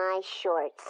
my shorts.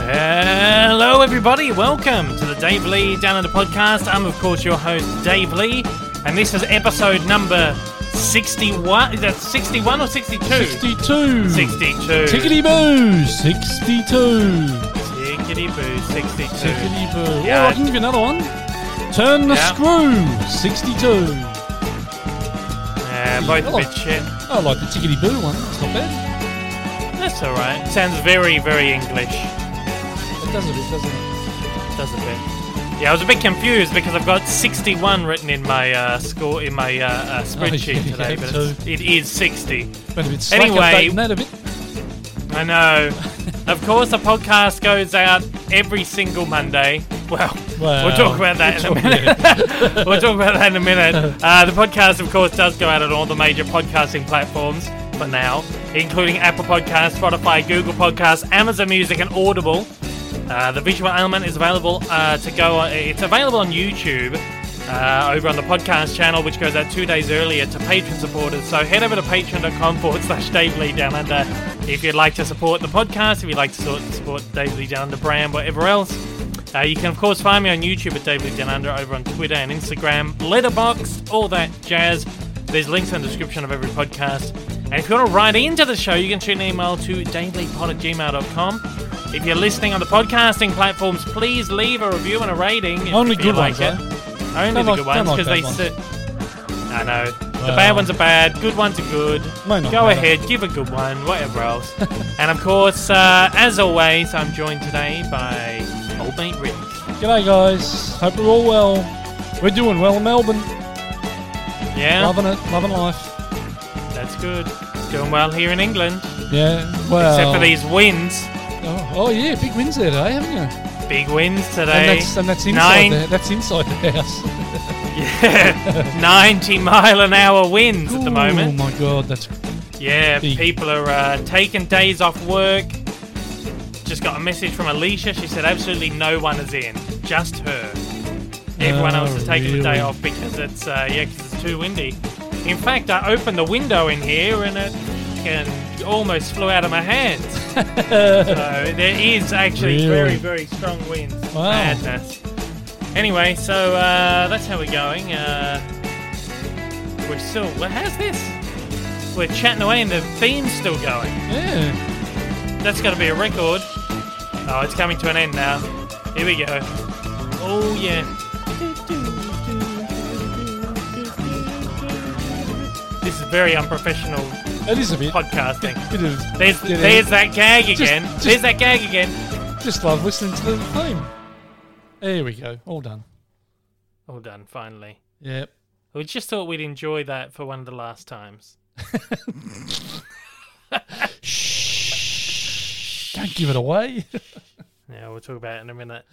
Hello, everybody. Welcome to the Dave Lee Down Under podcast. I'm, of course, your host, Dave Lee, and this is episode number 61. Is that 61 or 62? 62. 62. Tickety boo. 62. Tickety boo, 62. Tickety boo. Yeah. Oh, I can give you another one. Turn the Yeah. screw. 62. Yeah, both a bit shit. I like the tickety boo one. It's not bad. That's alright. Sounds very, very English. It does a bit, doesn't it? Does a bit. Yeah, I was a bit confused because I've got 61 written in my uh, score in my uh, uh, spreadsheet yeah, today, yeah, but too. it's, 60. Been a bit Anyway- that a bit. I know. of course, the podcast goes out every single Monday. Well, Well, we'll talk about that in a we'll minute. we'll talk about that in a minute. Uh, the podcast, of course, does go out on all the major podcasting platforms for now, including Apple Podcasts, Spotify, Google Podcasts, Amazon Music, and Audible. Uh, the visual element is available uh, to go. On, it's available on YouTube. Uh, over on the podcast channel, which goes out two days earlier to patron supporters. So head over to patreon.com forward slash Dave Lee Down Under if you'd like to support the podcast, if you'd like to support Dave Lee Down Under brand, whatever else. Uh, you can, of course, find me on YouTube at Dave Lee Down Under, over on Twitter and Instagram, Letterboxd, all that jazz. There's links in the description of every podcast. And if you want to write into the show, you can shoot an email to dailypod at gmail.com. If you're listening on the podcasting platforms, please leave a review and a rating. if Only you good like ones, it. Only Don't the good ones like because they sit. I know. the Well. bad ones are bad, good ones are good. Go matter. ahead, give a good one, whatever else. and of course, uh, as always, I'm joined today by old mate Rick. G'day, guys. Hope we're all well. We're doing well in Melbourne. Yeah, Loving it. Loving life. That's good. Doing well here in England, Yeah. Well. except for these wins. Oh, oh, yeah. Big wins there today, haven't you? Big wins And today. that's, and that's inside Nine. there. That's inside the house. Yeah, 90 mile an hour winds at the moment. Oh my god, that's Yeah, Big. people are uh, taking days off work. Just got a message from Alicia. She said absolutely no one is in, just her. Everyone Oh, else is taking the day off because it's uh, yeah, 'cause it's too windy. In fact, I opened the window in here and it can almost flew out of my hands. so there is actually very Really? very strong winds. Wow. Madness. Anyway, so uh, that's how we're going. Uh, we're still. Well, how's this? We're chatting away and the theme's still going. yeah. That's got to be a record. Oh, it's coming to an end now. Here we go. Oh, yeah. This is very unprofessional It is a bit. podcasting. bit of, There's, of- there's that gag Just- again. just- there's that gag again. Just love listening to the theme. There we go. All done. All done, finally. Yep. We just thought we'd enjoy that for one of the last times. Shh. Don't give it away. Yeah, we'll talk about it in a minute.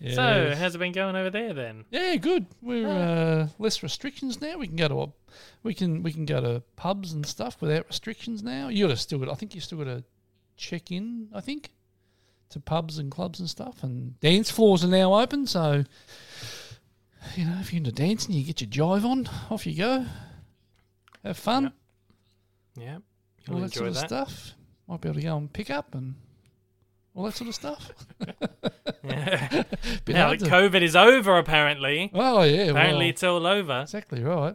yeah. So, how's it been going over there then? yeah, good. We're uh, less restrictions now. We can go to we can we can go to pubs and stuff without restrictions now. You got to still got. I think you still got to check in. I think to pubs and clubs and stuff. And dance floors are now open. So you know, if you're into dancing, you get your jive on. Off you go. Have fun. Yeah, all that enjoy sort of that. stuff. Might be able to go and pick up and all that sort of stuff. Yeah. Now that to- COVID is over, apparently. oh yeah, Apparently, well, it's all over. exactly right.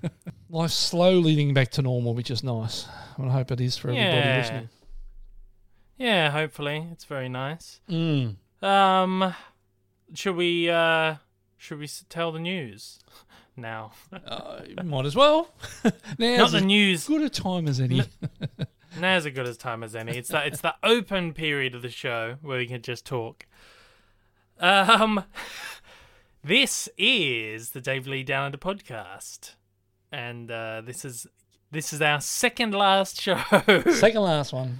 Life's slowly leading back to normal, which is nice. I hope it is for everybody Yeah. listening. Yeah, hopefully. It's very nice. Mm. Um, should we, uh, should we tell the news now? Uh, might as well. Not the as news. good a time as any. Now's as good as time as any. It's the, it's the open period of the show where we can just talk. Um, this is the Dave Lee Down Under podcast. And, uh, this is, this is our second last show. Second last one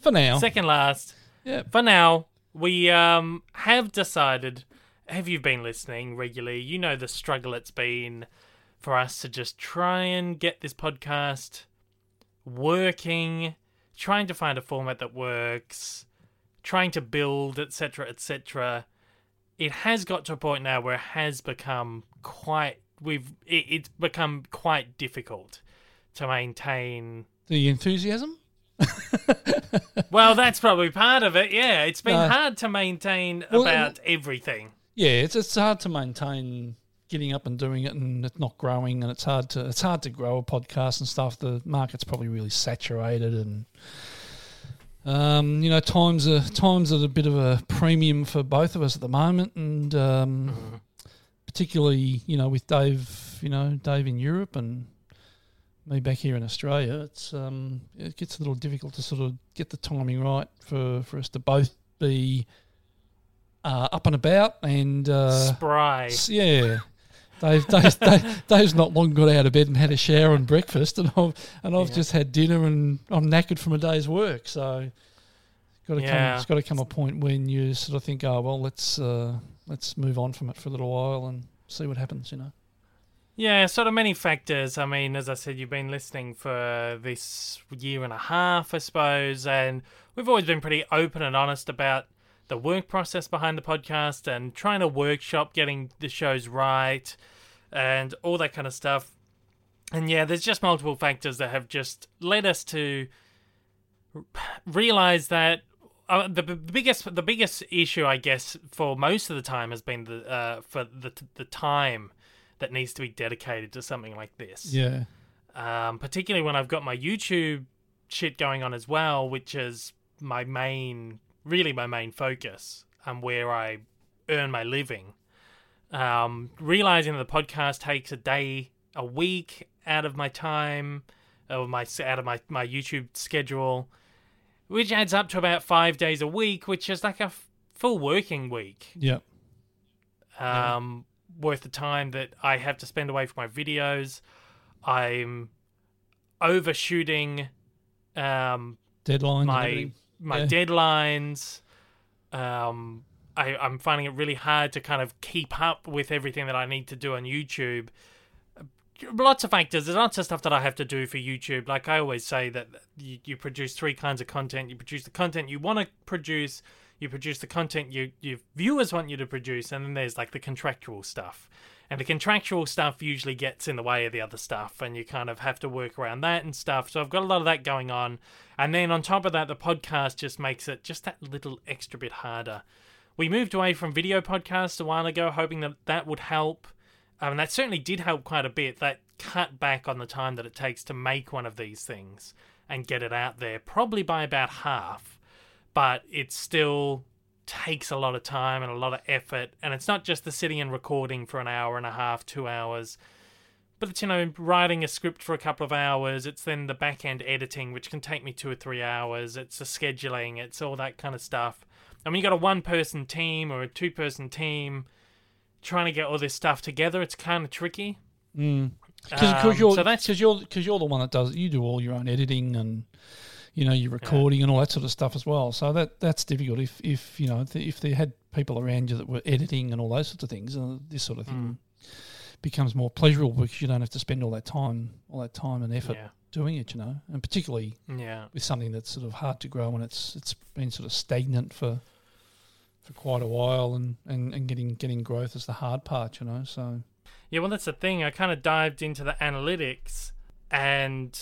for now. Second last. yeah. For now, we um have decided. Have you been listening regularly? You know the struggle it's been for us to just try and get this podcast working, trying to find a format that works, trying to build, etc., etc. It has got to a point now where it has become quite we've it, it's become quite difficult to maintain The enthusiasm. well that's probably part of it yeah it's been No. hard to maintain Well, about everything Yeah, it's it's hard to maintain getting up and doing it, and it's not growing, and it's hard to it's hard to grow a podcast and stuff. The market's probably really saturated, and um, you know times are times are a bit of a premium for both of us at the moment, and um, particularly you know with Dave, you know Dave in Europe and me back here in Australia, it's um, it gets a little difficult to sort of get the timing right for for us to both be. Uh, up and about, and uh, spry Yeah. Dave, Dave, Dave, Dave's not long got out of bed and had a shower and breakfast, and I've and I've Yeah. just had dinner and I'm knackered from a day's work. So, got to come. It's got to come a point when you sort of think, oh well, let's uh, let's move on from it for a little while and see what happens. You know. Yeah, sort of many factors. I mean, as I said, you've been listening for this year and a half, I suppose, and we've always been pretty open and honest about the work process behind the podcast and trying to workshop getting the shows right and all that kind of stuff. And yeah, there's just multiple factors that have just led us to realize that uh, the b- biggest the biggest issue, I guess, for most of the time has been the uh, for the the time that needs to be dedicated to something like this. Yeah. Um, particularly when I've got my YouTube shit going on as well, which is my main, really my main focus and where I earn my living. Um, realizing that the podcast takes a day, a week out of my time, or my out of my my YouTube schedule, which adds up to about five days a week, which is like a f- full working week Yeah. Yeah. um, worth the time that I have to spend away from my videos. I'm overshooting um, Deadlines. my. My Yeah. deadlines. Um, I, I'm finding it really hard to kind of keep up with everything that I need to do on YouTube. Lots of factors. There's lots of stuff that I have to do for YouTube. Like I always say that you, you produce three kinds of content. You produce the content you want to produce. You produce the content you your viewers want you to produce, and then there's like the contractual stuff. And the contractual stuff usually gets in the way of the other stuff, and you kind of have to work around that and stuff. So I've got a lot of that going on. And then on top of that, the podcast just makes it just that little extra bit harder. We moved away from video podcasts a while ago, hoping that that would help. Um, and that certainly did help quite a bit. That cut back on the time that it takes to make one of these things and get it out there, probably by about half. But it still takes a lot of time and a lot of effort. And it's not just the sitting and recording for an hour and a half, two hours but it's you know writing a script for a couple of hours it's then the back end editing which can take me two or three hours it's the scheduling it's all that kind of stuff and when you got a one person team or a two person team trying to get all this stuff together it's kind of tricky Mm. Because Um, you're so that's because you're because you're the one that does it. You do all your own editing and you know your recording and all that sort of stuff as well. So that that's difficult. If if you know if, they had people around you that were editing and all those sorts of things, uh, this sort of thing becomes more pleasurable because you don't have to spend all that time all that time and effort yeah doing it. You know, and particularly yeah with something that's sort of hard to grow and it's it's been sort of stagnant for for quite a while and, and, and getting getting growth is the hard part. You know, so Yeah, well, that's the thing. I kind of dived into the analytics, and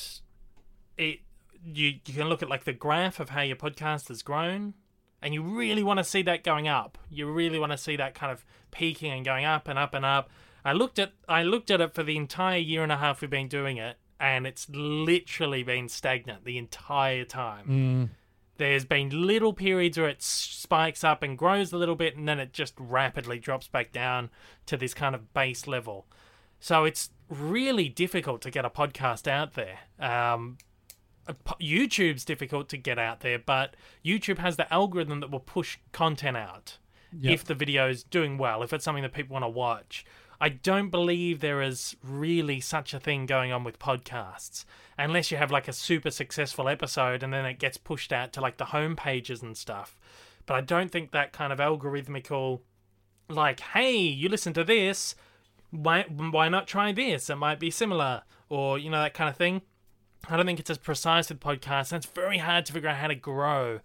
it you you can look at like the graph of how your podcast has grown, and you really want to see that going up. You really want to see that kind of peaking and going up and up and up. I looked at I looked at it for the entire year and a half we've been doing it, and it's literally been stagnant the entire time. mm, There's been little periods where it spikes up and grows a little bit, and then it just rapidly drops back down to this kind of base level. So it's really difficult to get a podcast out there. Um, YouTube's difficult to get out there, but YouTube has the algorithm that will push content out yeah. if the video is doing well, if it's something that people want to watch. I don't believe there is really such a thing going on with podcasts, unless you have like a super successful episode and then it gets pushed out to like the home pages and stuff. But I don't think that kind of algorithmical, like, hey, you listen to this, why why not try this? It might be similar, or you know that kind of thing. I don't think it's as precise with podcasts, and it's very hard to figure out how to grow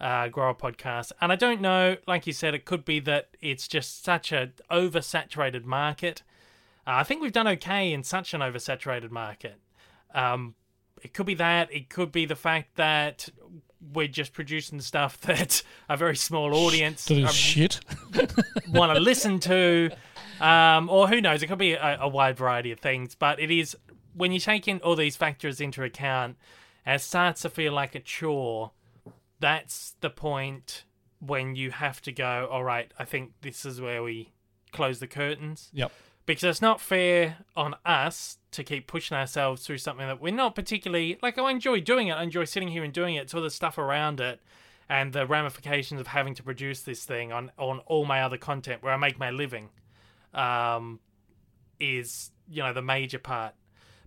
uh, grow a podcast. And I don't know, like you said, it could be that it's just such a oversaturated market. Uh, I think we've done okay in such an oversaturated market. Um, it could be that. It could be the fact that we're just producing stuff that a very small audience That is um, shit. want to listen to, um, or who knows? It could be a, a wide variety of things. But it is when you take in all these factors into account, and it starts to feel like a chore. That's the point when you have to go. All right, I think this is where we close the curtains Yep. because it's not fair on us to keep pushing ourselves through something that we're not particularly like. I enjoy doing it. I enjoy sitting here and doing it. It's all the stuff around it and the ramifications of having to produce this thing on on all my other content where I make my living, um, is you know the major part.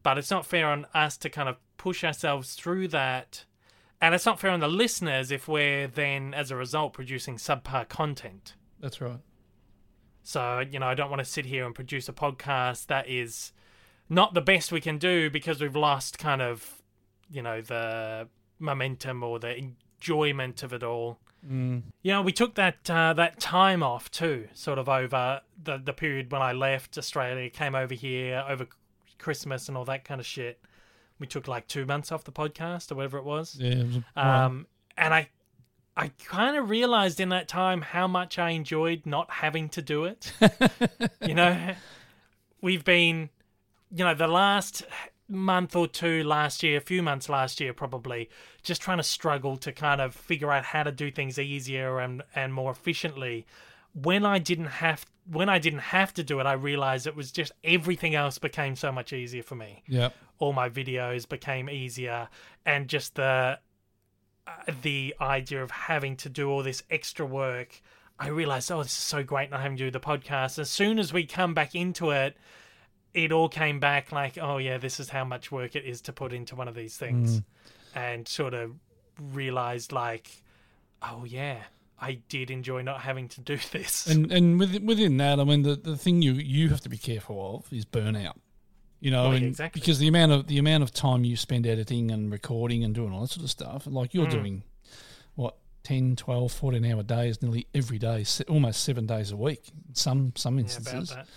But it's not fair on us to kind of push ourselves through that. And it's not fair on the listeners if we're then, as a result, producing subpar content. That's right. So, you know, I don't want to sit here and produce a podcast that is not the best we can do because we've lost kind of, you know, the momentum or the enjoyment of it all. Mm. You know, we took that uh, that time off too, sort of over the the period when I left Australia, came over here over Christmas and all that kind of shit. We took like two months off the podcast or whatever it was. Yeah. It was. Um, and I, I kind of realized in that time how much I enjoyed not having to do it. you know, we've been, you know, the last month or two last year, a few months last year probably, just trying to struggle to kind of figure out how to do things easier and and more efficiently. When I didn't have when I didn't have to do it, I realized it was just everything else became so much easier for me. Yep. all my videos became easier and just the uh, the idea of having to do all this extra work i realized oh this is so great not having to do the podcast. As soon as we come back into it it all came back like oh yeah this is how much work it is to put into one of these things. And sort of realized like oh yeah i did enjoy not having to do this And and within, within that, I mean, the, the thing you you have to be careful of is burnout. You know, Well, and exactly. because the amount of the amount of time you spend editing and recording and doing all that sort of stuff, like you're Mm. doing what 10, 12, 14 hour days nearly every day, almost seven days a week. in Some some yeah, instances. that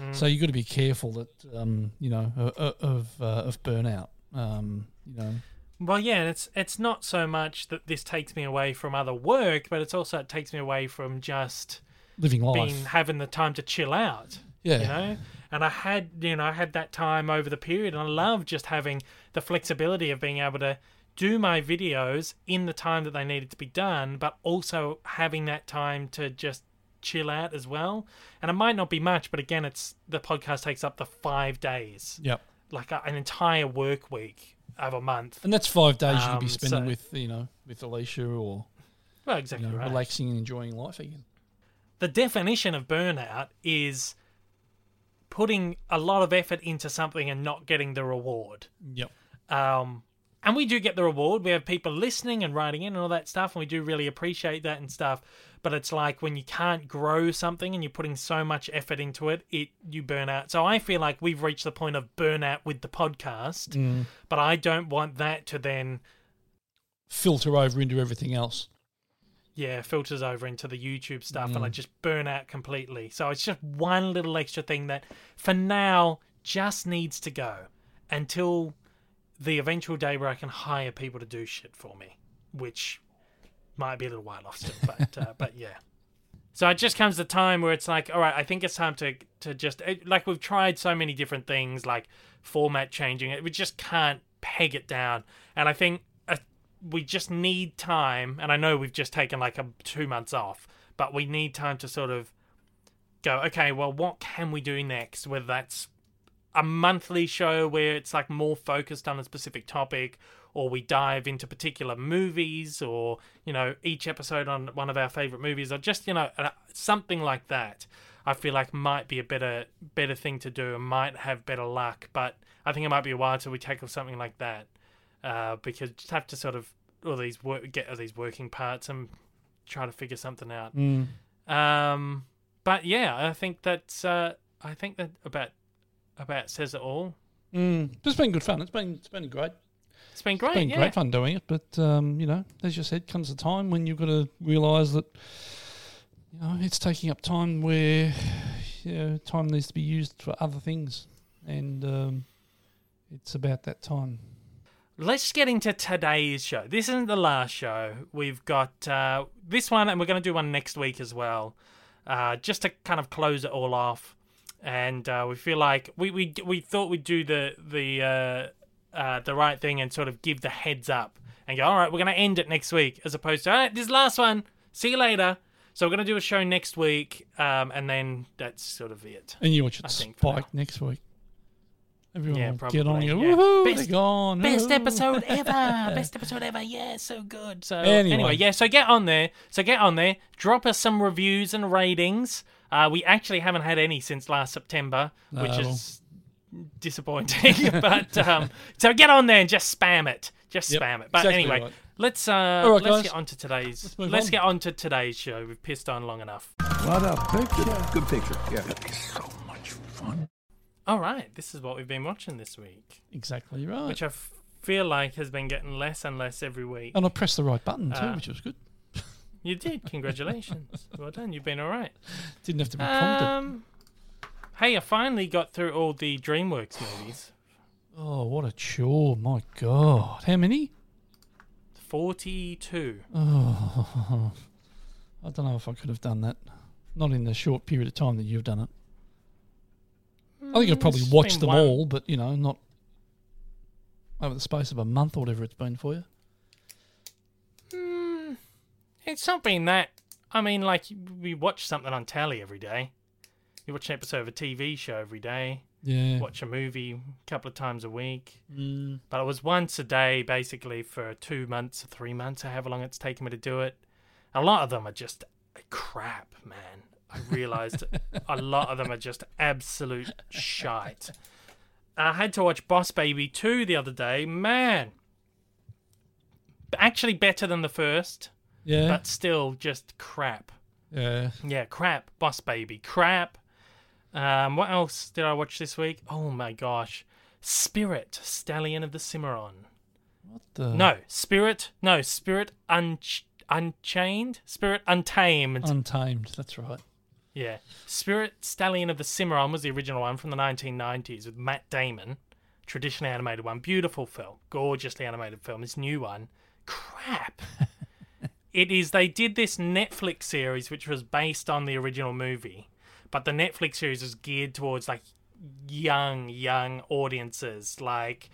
Mm. So you've got to be careful that um, you know o- o- of uh, of burnout. Um, you know, Well, yeah, it's it's not so much that this takes me away from other work, but it's also it takes me away from just living life. being having the time to chill out. yeah, You know, and I had you know I had that time over the period, and I love just having the flexibility of being able to do my videos in the time that they needed to be done, but also having that time to just chill out as well. And it might not be much, but again, it's the podcast takes up the five days, Yep. like a, an entire work week of a month. And that's five days you could be Um, spending so- with you know with Alicia or Well, you exactly know, right. relaxing and enjoying life again. the definition of burnout is putting a lot of effort into something and not getting the reward. Yep. Um, and we do get the reward. We have people listening and writing in and all that stuff, and we do really appreciate that and stuff. But it's like when you can't grow something and you're putting so much effort into it, it you burn out. So I feel like we've reached the point of burnout with the podcast, Mm. but I don't want that to then Filter over into everything else. yeah, filters over into the YouTube stuff Mm. and I just burn out completely. So it's just one little extra thing that for now just needs to go until the eventual day where I can hire people to do shit for me, which might be a little while off still, but uh, but yeah. So it just comes the time where it's like, all right, I think it's time to to just like we've tried so many different things, like format changing it. We just can't peg it down, and I think uh, we just need time. And I know we've just taken like a two months off, but we need time to sort of go. Okay, well, what can we do next? Whether that's a monthly show where it's like more focused on a specific topic or we dive into particular movies or you know each episode on one of our favorite movies or just you know uh, something like that i feel like might be a better better thing to do and might have better luck but i think it might be a while till we tackle something like that uh, because just have to sort of all these work get all these working parts and try to figure something out Mm. um, but yeah, I think that's uh, I think that about about says it all. Mm. It's been good fun. It's been it's been great. It's been great. It's been yeah. great fun doing it, but um, you know, as you said, comes a time when you've got to realise that you know it's taking up time where you know, time needs to be used for other things, and um, it's about that time. Let's get into today's show. This isn't the last show. We've got uh, this one, and we're going to do one next week as well, uh, just to kind of close it all off. And uh, we feel like we, we we thought we'd do the the uh, the right thing and sort of give the heads up and go, all right, we're going to end it next week, as opposed to all right, this last one. See you later. So we're going to do a show next week, um, and then that's sort of it. And you watch it I think spike next week. Everyone Yeah, will get on probably, and go, yeah. woohoo, Best- they're gone. Best woohoo." episode ever. Best episode ever. Yeah, so good. So Anyway. anyway. yeah, so get on there. So get on there. Drop us some reviews and ratings. Uh, we actually haven't had any since last September, which is disappointing. but um, so get on there and just spam it. Just Yep, spam it. But exactly anyway, right. let's uh, All right, let's guys. get on to today's. Let's, move on. get on to today's show. We've pissed on long enough. What a picture. Good picture. Yeah. So much fun. All right, this is what we've been watching this week, Exactly right. which I f- feel like has been getting less and less every week. and I pressed the right button too, Uh, which was good. You did. Congratulations. well done. You've been all right. Didn't have to be prompted. Um, hey, I finally got through all the DreamWorks movies. oh, what a chore! My God, how many? 42. Oh, I don't know if I could have done that. Not in the short period of time that you've done it. I think I've probably it's watched been them one- all, but you know, not over the space of a month or whatever it's been for you. Hmm, it's not been that. I mean, like, we watch something on telly every day. You watch an episode of a TV show every day. Yeah. Watch a movie a couple of times a week. Mm. But it was once a day, basically, for two months or three months, or however long it's taken me to do it. A lot of them are just crap, man. I realized a lot of them are just absolute shite. I had to watch Boss Baby 2 the other day. Man. Actually, better than the first, Yeah. but still just crap. yeah. Yeah, crap. Boss Baby, crap. Um, what else did I watch this week? Oh my gosh. Spirit, Stallion of the Cimarron. What the? No, Spirit. No, Spirit Unch- Unchained. Spirit Untamed. Untamed. That's right. yeah, Spirit Stallion of the Cimarron was the original one from the 1990s with Matt Damon. Traditionally animated one, beautiful film, gorgeously animated film. This new one, crap. it is. They did this Netflix series which was based on the original movie, but the Netflix series is geared towards like young, young audiences, like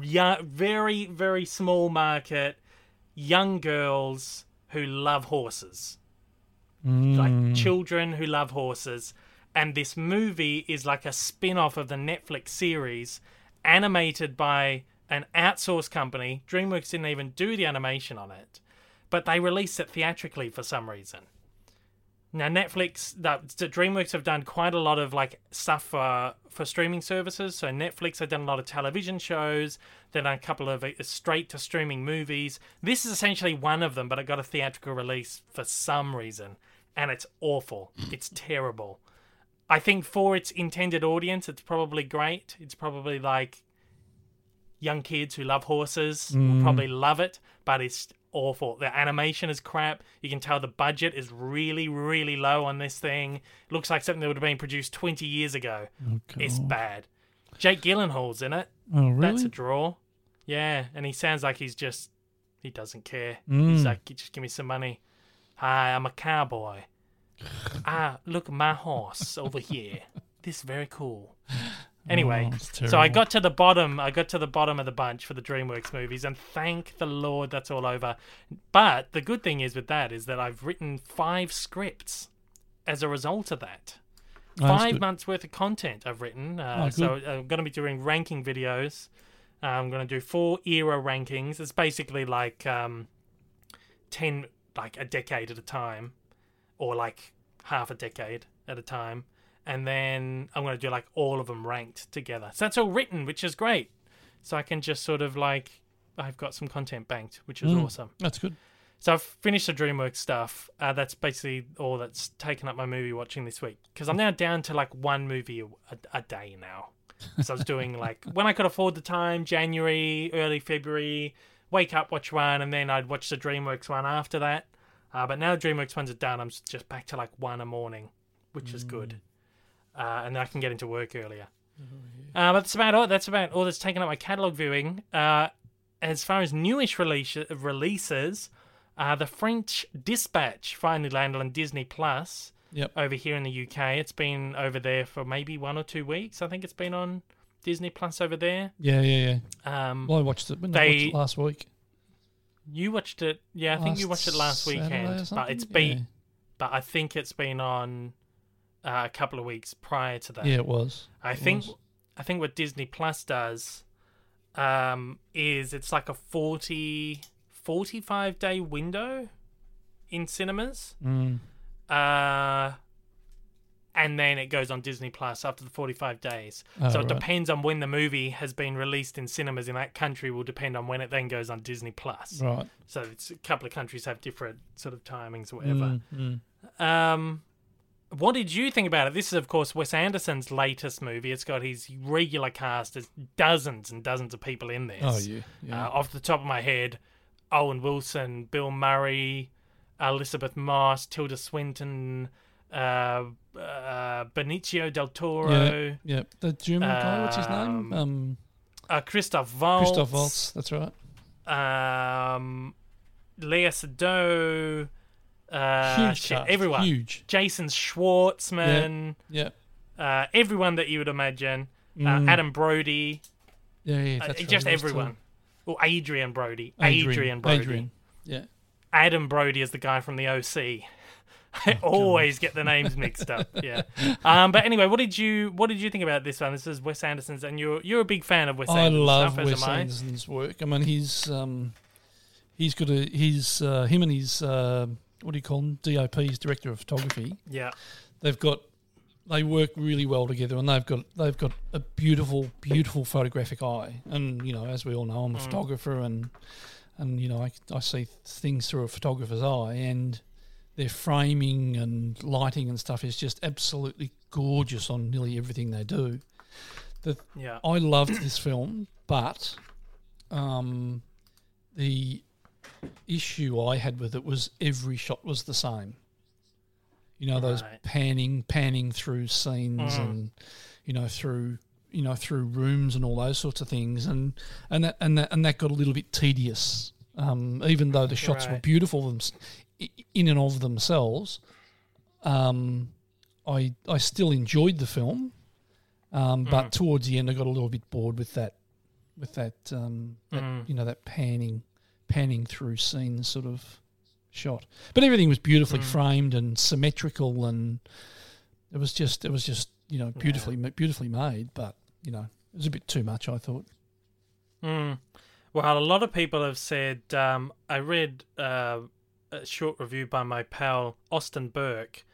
young, very, very small market, young girls who love horses, like mm. children who love horses. And this movie is like a spin off of the Netflix series, animated by an outsourced company. DreamWorks didn't even do the animation on it, but they released it theatrically for some reason. Now Netflix, that DreamWorks have done quite a lot of like stuff for for streaming services. So Netflix have done a lot of television shows. They've done a couple of uh, straight to streaming movies. This is essentially one of them, but it got a theatrical release for some reason, and it's awful. It's terrible. I think for its intended audience, it's probably great. It's probably like young kids who love horses will probably love it, but it's awful. The animation is crap. You can tell the budget is really, really low on this thing. It looks like something that would have been produced 20 years ago. Oh, It's bad. Jake Gyllenhaal's in it. Oh, really? That's a draw. Yeah, and he sounds like he's just he doesn't care. Mm. He's like, just give me some money. Hi, I'm a cowboy. ah, look, my horse over here. This is very cool. Anyway, Oh, so I got to the bottom. I got to the bottom of the bunch for the DreamWorks movies, and thank the Lord that's all over. But the good thing is with that is that I've written five scripts as a result of that Oh, five months worth of content I've written. Uh, Oh, so I'm going to be doing ranking videos. Uh, I'm going to do four era rankings. It's basically like um, ten, like a decade at a time, or like half a decade at a time, and then I'm going to do like all of them ranked together. So that's all written, which is great. So I can just sort of like I've got some content banked, which is Mm. awesome. That's good. So I've finished the DreamWorks stuff. Uh, that's basically all that's taken up my movie watching this week because I'm now down to like one movie a, a day now. So I was doing like when I could afford the time, January, early February, wake up, watch one, and then I'd watch the DreamWorks one after that. Uh, but now the DreamWorks ones are done, I'm just back to like one a morning, which is good. Uh, and I can get into work earlier. Uh, but that's about all. That's about all that's taken up my catalog viewing. Uh, as far as newish release, releases, uh, the French Dispatch finally landed on Disney Plus Yep. over here in the UK. It's been over there for maybe one or two weeks. I think it's been on Disney Plus over there. Yeah, yeah, yeah. Um, Well, I watched it. When did I watch They- it last week. you watched it, yeah. I think you watched it last Saturday weekend, but it's been, but I think it's been on uh, a couple of weeks prior to that. Yeah, it was. I It think was. I think what Disney Plus does um, is it's like a 40, 45 day window in cinemas. Mm. Uh, and then it goes on Disney Plus after the 45 days. Oh, so it right. depends on when the movie has been released in cinemas in that country will depend on when it then goes on Disney Plus. Right. So it's a couple of countries have different sort of timings or whatever. Mm, mm. Um, what did you think about it? This is, of course, Wes Anderson's latest movie. It's got his regular cast. There's dozens and dozens of people in this. Oh, yeah. yeah. Uh, off the top of my head, Owen Wilson, Bill Murray, Elisabeth Moss, Tilda Swinton, uh, uh, Benicio del Toro, yeah. Yeah. The German guy, what's his name? Um, Um, uh, Christoph Waltz, Christoph Waltz. That's right. um, Lea Seydoux, uh, Huge shit, everyone. Huge. Jason Schwartzman, Yeah. uh, everyone that you would imagine. Mm. Uh, Adam Brody, Yeah, yeah. uh, That's right, just he everyone. Or Adrien Brody. Adrien, Adrien, Brody. Adrien. Yeah. Adam Brody is the guy from the OC. Oh, I always get the names mixed up. Yeah. Um, but anyway, what did you what did you think about this one? This is Wes Anderson's, and you're you're a big fan of Wes I Anderson's love stuff, as Wes I. Anderson's work. I mean, he's um, he's got a he's uh, him and his uh, what do you call him? DOP's director of photography. Yeah. They've got they work really well together, and they've got they've got a beautiful, beautiful photographic eye. And you know, as we all know, I'm a Mm. photographer, and and you know, I, I see things through a photographer's eye, and their framing and lighting and stuff is just absolutely gorgeous on nearly everything they do. Yeah. I loved this film, but um, the issue I had with it was every shot was the same. You know those Right. panning, panning through scenes, Mm. and you know through you know through rooms and all those sorts of things, and and that and that and that got a little bit tedious. Um, even though the shots were beautiful them, in and of themselves, um, I I still enjoyed the film, um, but Mm. towards the end I got a little bit bored with that, with that, um, that Mm. you know that panning, panning through scenes sort of shot. But everything was beautifully Mm. framed and symmetrical, and it was just it was just you know beautifully ma- beautifully made. But you know it was a bit too much. I thought. Mm. Well, a lot of people have said. Um, I read uh, a short review by my pal Austin Burke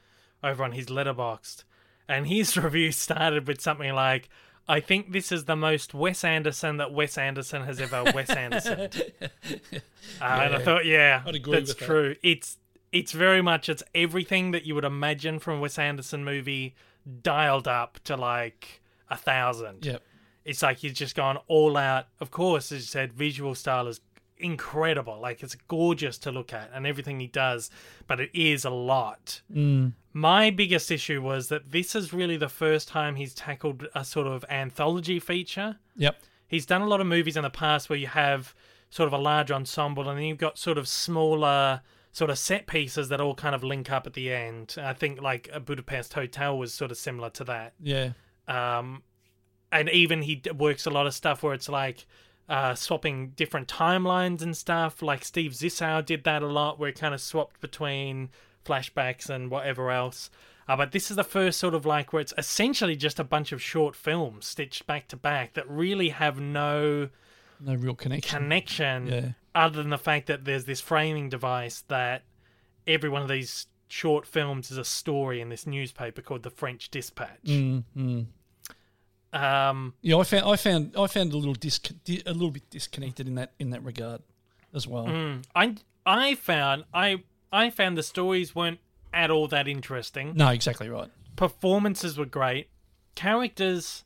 over on his Letterboxd, and his review started with something like, "I think this is the most Wes Anderson that Wes Anderson has ever Wes Anderson." uh, And I thought, yeah, that's with that. true. It's it's very much it's everything that you would imagine from a Wes Anderson movie dialed up to like a thousand Yep. it's like he's just gone all out. Of course, as you said, visual style is incredible. Like it's gorgeous to look at and everything he does, but it is a lot. Mm. My biggest issue was that this is really the first time he's tackled a sort of anthology feature. Yep. He's done a lot of movies in the past where you have sort of a large ensemble and then you've got sort of smaller sort of set pieces that all kind of link up at the end. I think like a Budapest Hotel was sort of similar to that Yeah. um, and even he works a lot of stuff where it's like uh, swapping different timelines and stuff. Like Steve Zissou did that a lot, where he kind of swapped between flashbacks and whatever else. Uh, but this is the first sort of like where it's essentially just a bunch of short films stitched back to back that really have no No real connection. connection Yeah. other than the fact that there's this framing device that every one of these short films is a story in this newspaper called the French Dispatch. Mm, mm. Um, Yeah, I found I found I found a little dis- a little bit disconnected in that in that regard as well. Mm. I I found I I found the stories weren't at all that interesting. No, exactly right. Performances were great. Characters,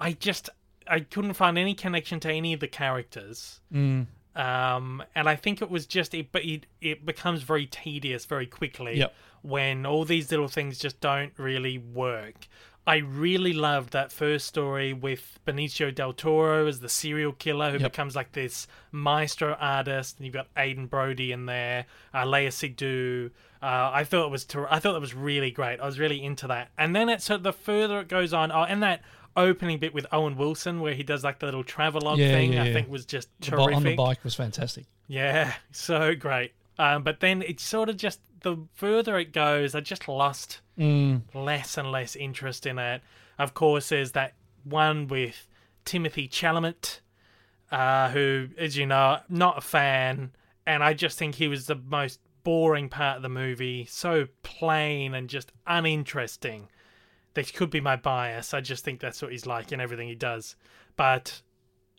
I just I couldn't find any connection to any of the characters. Mm. Um, and I think it was just it, but it, it becomes very tedious very quickly Yep. when all these little things just don't really work. I really loved that first story with Benicio del Toro as the serial killer who Yep. becomes like this maestro artist, and you've got Aidan Brody in there, uh, Lea Seydoux. Uh, I thought it was ter- I thought it was really great. I was really into that. And then it so the further it goes on, oh, and that opening bit with Owen Wilson where he does like the little travelogue Yeah, thing, yeah, I think was just The terrific. on the bike was fantastic. Yeah, so great. Um, but then it's sort of just the further it goes, I just lost Mm. less and less interest in it. Of course, there's that one with Timothée Chalamet, uh, who, as you know, not a fan, and I just think he was the most boring part of the movie. So plain and just uninteresting. This could be my bias. I just think that's what he's like in everything he does. But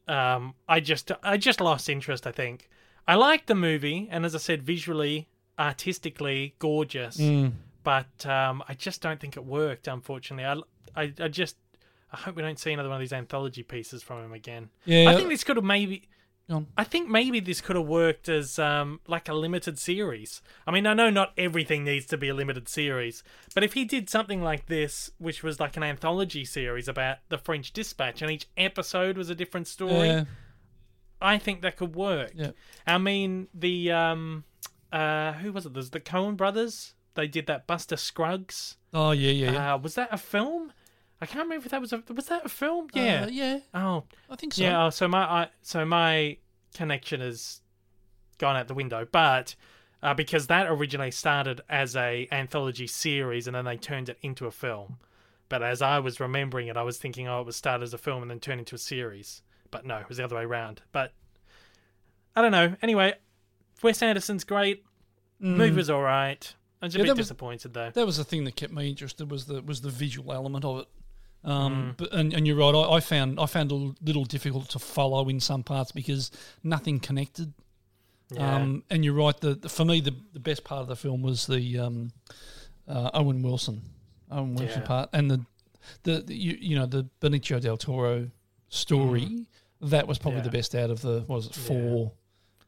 um, I just I just lost interest. I think I liked the movie, and as I said, visually, artistically, gorgeous. Mm. But um, I just don't think it worked. Unfortunately, I, I I just I hope we don't see another one of these anthology pieces from him again. Yeah, I think this could have maybe. I think maybe this could have worked as um, like a limited series. I mean, I know not everything needs to be a limited series, but if he did something like this, which was like an anthology series about the French Dispatch, and each episode was a different story, Yeah. I think that could work. Yeah. I mean, the um, uh, who was it? There's the Coen Brothers. They did that Buster Scruggs. Oh yeah, yeah, yeah. Uh, was that a film? I can't remember if that was a was that a film. Yeah. Uh, yeah. oh, I think so. yeah. Oh, so my I, so my connection has gone out the window, but uh, because that originally started as a anthology series and then they turned it into a film. But as I was remembering it, I was thinking, oh, it was started as a film and then turned into a series. But no, it was the other way around. But I don't know. Anyway, Wes Anderson's great. Movie was all right. I was a Mm. Yeah, bit that was- disappointed though. That was the thing that kept me interested was the was the visual element of it. Mm. Um, but and, and you're right. I, I found I found it a little difficult to follow in some parts because nothing connected. Yeah. Um, and you're right. The, the for me the, the best part of the film was the um, uh, Owen Wilson, Owen Wilson Yeah. part, and the, the the you you know the Benicio del Toro story. That was probably Mm. Yeah. the best out of the what was it four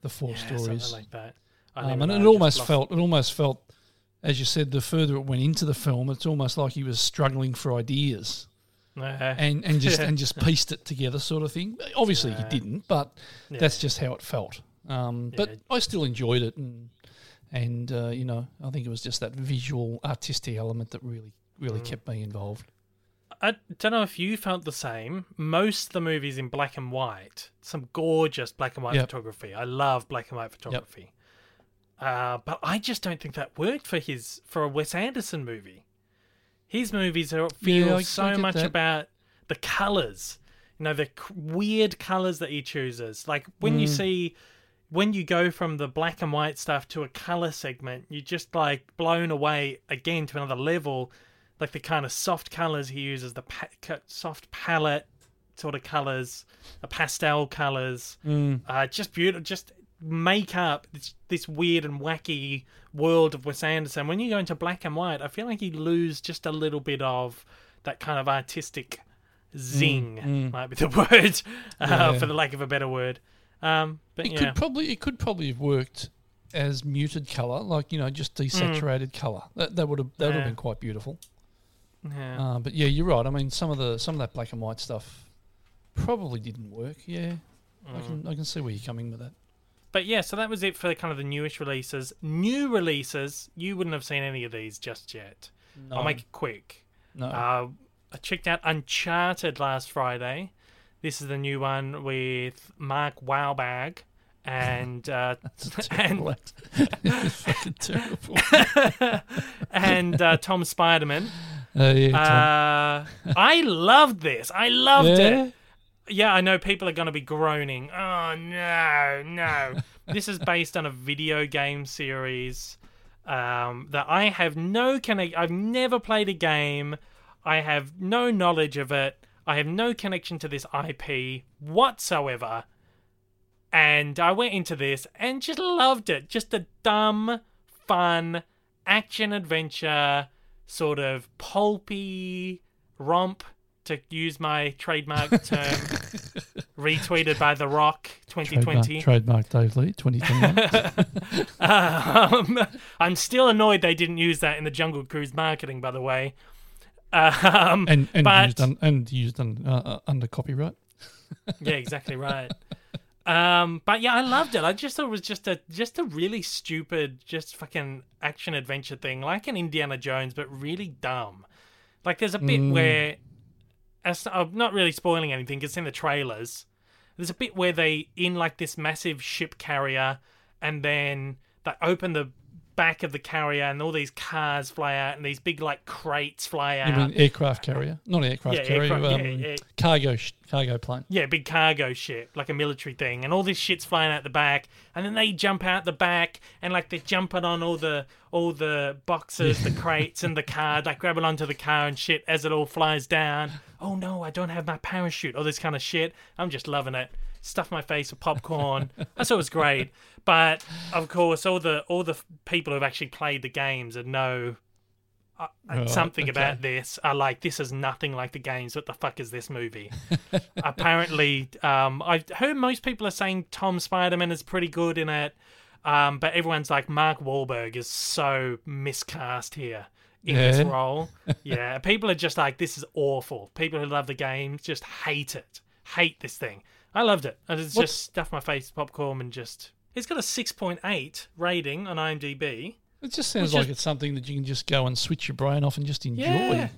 the four Yeah, stories. something like that. I Um, and it almost felt it almost felt, as you said, the further it went into the film, it's almost like he was struggling for ideas Yeah. and, and just and just pieced it together, sort of thing. Obviously, he didn't, but Yeah. that's just how it felt. Um, Yeah. But I still enjoyed it, and and uh, you know, I think it was just that visual, artistic element that really really Mm. kept me involved. I don't know if you felt the same. Most of the movies in black and white, some gorgeous black and white Yep. photography. I love black and white photography. Uh, but I just don't think that worked for his for a Wes Anderson movie. His movies are feel Yeah, so much that. about the colors. You know, the weird colors that he chooses. Like when you Mm. see when you go from the black and white stuff to a color segment, you're just like blown away again to another level. Like the kind of soft colors he uses, the pa- soft palette sort of colors, the pastel colors, Mm. uh, just beautiful. Just make up this, this weird and wacky world of Wes Anderson. When you go into black and white, I feel like you lose just a little bit of that kind of artistic zing, mm. might be the word, uh, Yeah. for the lack of a better word. Um, but It yeah, could probably it could probably have worked as muted color, like you know, just desaturated color. That that would have that would have Yeah. been quite beautiful. Yeah. Uh, but yeah, you're right. I mean, some of the some of that black and white stuff probably didn't work. Yeah, I Mm. can I can see where you're coming with that. But yeah, so that was it for kind of the newish releases. New releases, you wouldn't have seen any of these just yet. No, I'll make it quick. no. Uh, I checked out Uncharted last Friday. This is the new one with Mark Wahlberg and uh, and act. It's fucking terrible. and uh, Tom Spiderman. Uh, yeah, Uh, I loved this. I loved Yeah? it. Yeah, I know people are going to be groaning. Oh no, no! this is based on a video game series um, that I have no connect. I've never played a game. I have no knowledge of it. I have no connection to this IP whatsoever. And I went into this and just loved it. Just a dumb, fun action adventure, sort of pulpy romp, to use my trademark term, retweeted by The Rock 2020. Trademark, trademark Dave Lee, 2021. Um, I'm still annoyed they didn't use that in the Jungle Cruise marketing, by the way. Um, and and but used, un, and used un, uh, uh, under copyright. yeah, exactly right. Um, but yeah, I loved it. I just thought it was just a just a really stupid, just fucking action adventure thing, like an Indiana Jones, but really dumb. Like there's a bit Mm. where, as, I'm not really spoiling anything, 'cause it's in the trailers. There's a bit where they in like this massive ship carrier, and then they open the back of the carrier, and all these cars fly out, and these big like crates fly out. You mean aircraft carrier, not an aircraft Yeah, carrier, aircraft- um, yeah, yeah. cargo sh- cargo plane. Yeah, big cargo ship, like a military thing, and all this shit's flying out the back, and then they jump out the back, and like they're jumping on all the all the boxes, the crates, and the car, like grabbing onto the car and shit as it all flies down. Oh no, I don't have my parachute, all this kind of shit. I'm just loving it. Stuff my face with popcorn. I thought it was great, but of course, all the all the people who've actually played the games and know uh, something okay. about this are like, this is nothing like the games. What the fuck is this movie? Apparently, um, I've heard most people are saying Tom Spiderman is pretty good in it, um, but everyone's like, Mark Wahlberg is so miscast here in this Yeah. role. yeah, people are just like, this is awful. People who love the games just hate it, hate this thing. I loved it. I just, just stuffed my face with popcorn and just. It's got a 6.8 rating on IMDb. It just sounds like is- it's something that you can just go and switch your brain off and just enjoy. Yeah.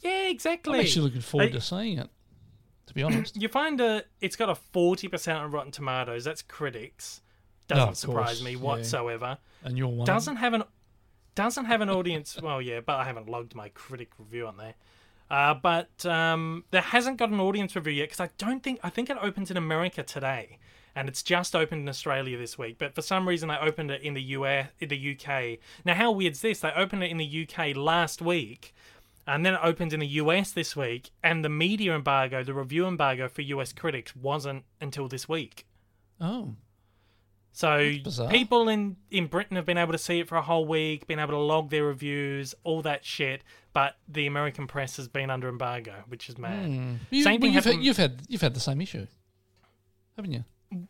Yeah, exactly. I'm actually looking forward Hey- to seeing it. To be honest, You find a it's got a forty percent on Rotten Tomatoes. That's critics. Doesn't of surprise me yeah. whatsoever. and you're one. Doesn't have an doesn't have an audience. well, yeah, but I haven't logged my critic review on there. Uh, but um, there hasn't got an audience review yet because I don't think I think it opens in America today, and it's just opened in Australia this week. But for some reason, they opened it in the US, in the UK. Now, how weird's this? They opened it in the UK last week, and then it opened in the US this week, and the media embargo, the review embargo for US critics, wasn't until this week. Oh, So people in in Britain have been able to see it for a whole week, been able to log their reviews, all that shit. But the American press has been under embargo, which is mad. Hmm. you, Same well, thing you've, had, you've had you've had the same issue, haven't you?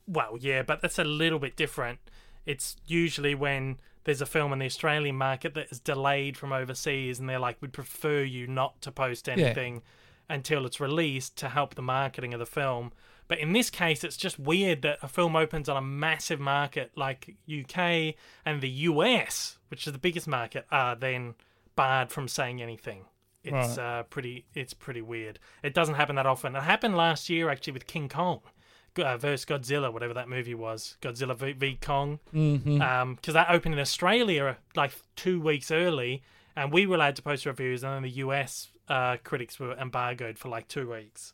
Well, yeah, but that's a little bit different. It's usually when there's a film in the Australian market that is delayed from overseas, and they're like, "We'd prefer you not to post anything until it's released to help the marketing of the film." But in this case, it's just weird that a film opens on a massive market like UK and the US, which is the biggest market, are then barred from saying anything. It's uh, pretty. It's pretty weird. It doesn't happen that often. It happened last year actually with King Kong uh, versus Godzilla, whatever that movie was, Godzilla v, v Kong, Mm-hmm. because that opened in Australia like two weeks early, and we were allowed to post reviews, and then the US uh, critics were embargoed for like two weeks.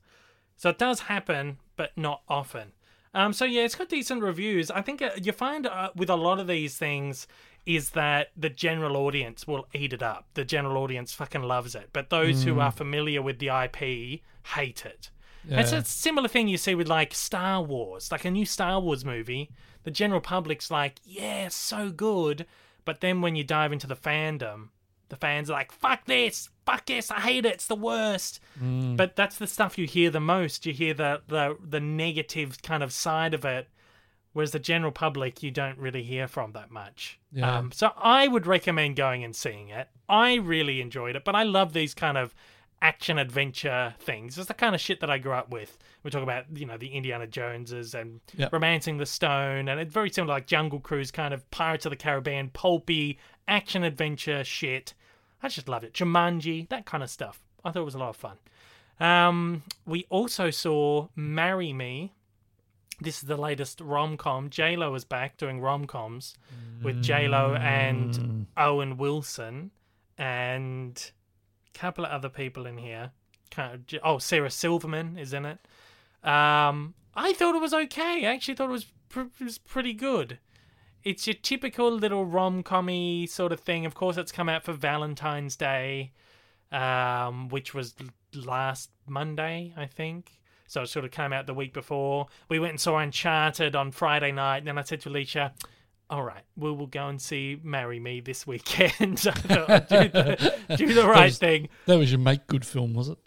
So it does happen, but not often. Um, so yeah, it's got decent reviews. I think uh, you find uh, with a lot of these things is that the general audience will eat it up. The general audience fucking loves it, but those who are familiar with the IP hate it. It's a similar thing you see with like Star Wars, like a new Star Wars movie. The general public's like, yeah, so good. But then when you dive into the fandom, the fans are like, fuck this, fuck this, I hate it, it's the worst. But that's the stuff you hear the most. You hear the, the, the negative kind of side of it, whereas the general public you don't really hear from that much. Yeah. Um, so I would recommend going and seeing it. I really enjoyed it, but I love these kind of action adventure things. It's the kind of shit that I grew up with. We talk about, you know, the Indiana Joneses and Yep. Romancing the Stone, and it's very similar like Jungle Cruise, kind of Pirates of the Caribbean, pulpy action adventure shit. I just loved it. Jumanji, that kind of stuff. I thought it was a lot of fun. Um, we also saw Marry Me. This is the latest rom com. J Lo is back doing rom coms with J Lo and Owen Wilson and couple of other people in here. Oh, Sarah Silverman is in it. Um, I thought it was okay. I actually thought it was pr- it was pretty good. It's your typical little rom commy sort of thing. Of course, it's come out for Valentine's Day, um, which was last Monday, I think. So it sort of came out the week before. We went and saw Uncharted on Friday night. And then I said to Alicia, all right, we will go and see Marry Me this weekend. I thought I'd do, the, do the right was- thing. That was your make good film, was it?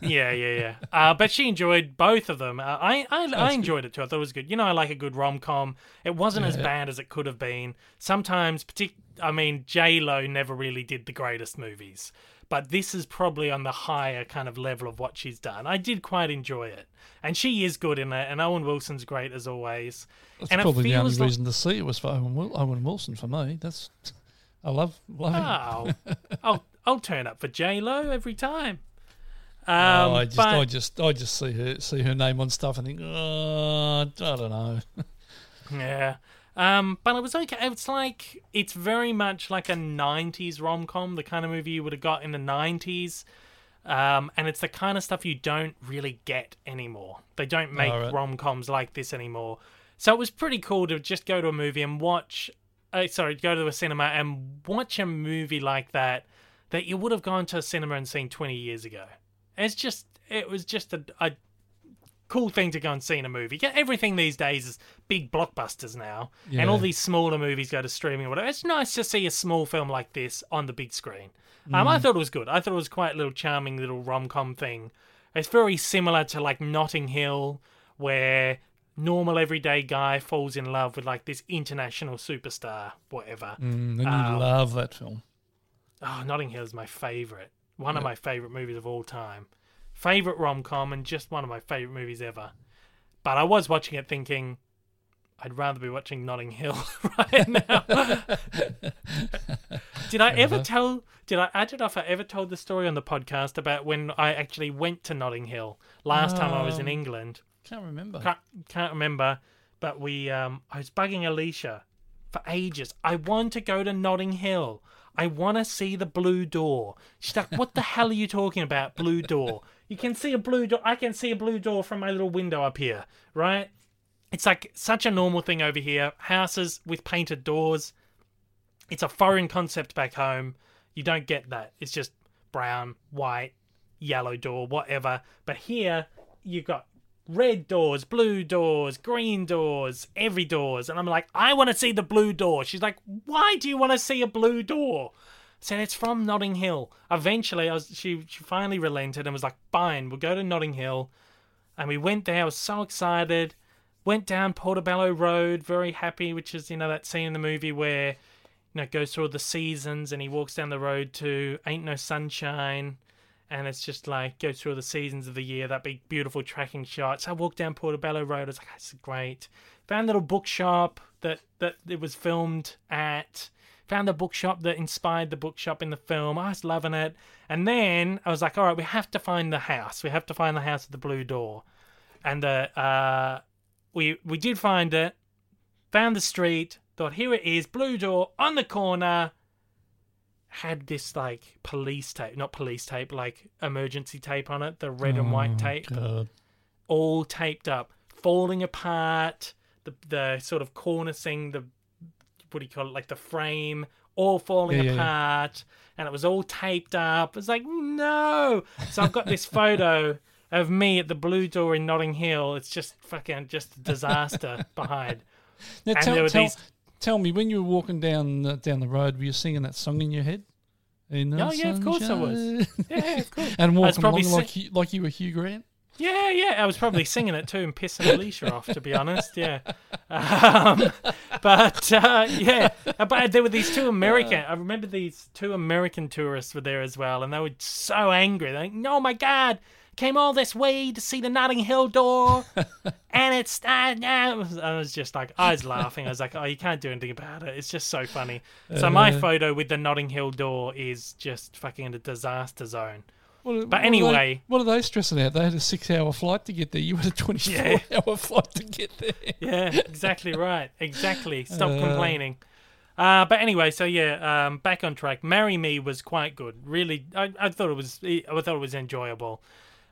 Yeah, yeah, yeah. Uh, but she enjoyed both of them. Uh, I, I, I good. enjoyed it too. I thought it was good. You know, I like a good rom com. It wasn't as Yeah. bad as it could have been. Sometimes, partic- I mean, J Lo never really did the greatest movies, but this is probably on the higher kind of level of what she's done. I did quite enjoy it, and she is good in it. And Owen Wilson's great as always. That's and probably the only like, reason to see it was for Owen, Wil- Owen Wilson for me. That's I love love him. Oh, I'll I'll turn up for J Lo every time. Um, Oh, I just but- I just I just see her see her name on stuff and think, oh, I don't know. Yeah. Um, but it was okay. It's like it's very much like a '90s rom com, the kind of movie you would have got in the '90s, um, and it's the kind of stuff you don't really get anymore. They don't make Alright. rom coms like this anymore. So it was pretty cool to just go to a movie and watch. Uh, sorry, go to a cinema and watch a movie like that that you would have gone to a cinema and seen 20 years ago. It's just, it was just a, a cool thing to go and see in a movie. Yeah, Everything these days is big blockbusters now, and all these smaller movies go to streaming or whatever. It's nice to see a small film like this on the big screen. Um, I thought it was good. I thought it was quite a little charming little rom com thing. It's very similar to like Notting Hill, where normal everyday guy falls in love with like this international superstar, whatever. Mm, and you Oh. love that film. Oh, Notting Hill is my favorite. One of my favorite movies of all time. Favorite rom com and just one of my favorite movies ever. But I was watching it thinking, I'd rather be watching Notting Hill right now. did I ever tell? Did I? I don't know if I ever told the story on the podcast about when I actually went to Notting Hill last time I was in Um, England. Can't remember. Can't, can't remember, but we um I was bugging Alicia for ages. I want to go to Notting Hill. I want to see the blue door. She's like, "What the hell are you talking about, blue door? You can see a blue door. I can see a blue door from my little window up here, right? It's like such a normal thing over here. Houses with painted doors. It's a foreign concept back home. You don't get that. It's just brown, white, yellow door, whatever. But here, you've got red doors, blue doors, green doors, every doors. And I'm like, I want to see the blue door. She's like, why do you want to see a blue door? Said it's from Notting Hill. Eventually, I was she she finally relented and was like, fine, we'll go to Notting Hill. And we went there. I was so excited. Went down Portobello Road, very happy, which is you know that scene in the movie where you know goes through all the seasons and he walks down the road to Ain't No Sunshine and it's just like goes through all the seasons of the year. That big, beautiful tracking shot. So I walked down Portobello Road. I was like, "This is great." Found a little bookshop that that it was filmed at. Found the bookshop that inspired the bookshop in the film. I was loving it. And then I was like, "All right, we have to find the house. We have to find the house with the blue door." And the uh, we we did find it. Found the street. Thought, here it is, blue door on the corner had this like police tape, not police tape, like emergency tape on it, the red and white Oh, tape, God. all taped up, falling apart. The the sort of cornicing, the what do you call it, like the frame, all falling Yeah, yeah, yeah. apart, and it was all taped up. It's like no. So I've got this photo of me at the Blue Door in Notting Hill. It's just fucking just a disaster behind. Now And tell, tell, these- tell me, when you were walking down uh, down the road, were you singing that song in your head? In Oh, yeah, of course I was. Yeah, of course. and walking along like you, like you were Hugh Grant. Yeah, yeah. I was probably singing it too and pissing Alicia off, to be honest. Yeah. Um, but uh, yeah, but there were these two American. I remember these two American tourists were there as well, and they were so angry. They're like, "Oh my god, came all this way to see the Notting Hill door, and it's." Uh, uh. I was just like, I was laughing. I was like, "Oh, you can't do anything about it. It's just so funny." So my Uh. photo with the Notting Hill door is just fucking a disaster zone. What, But what are they- anyway- what are they stressing out? They had a six-hour flight to get there. You had a twenty-four-hour flight to get there. Yeah, exactly right. Exactly. Stop Uh. complaining. Uh, but anyway, so yeah, um, back on track. "Marry Me" was quite good. Really, I, I thought it was. I thought it was enjoyable.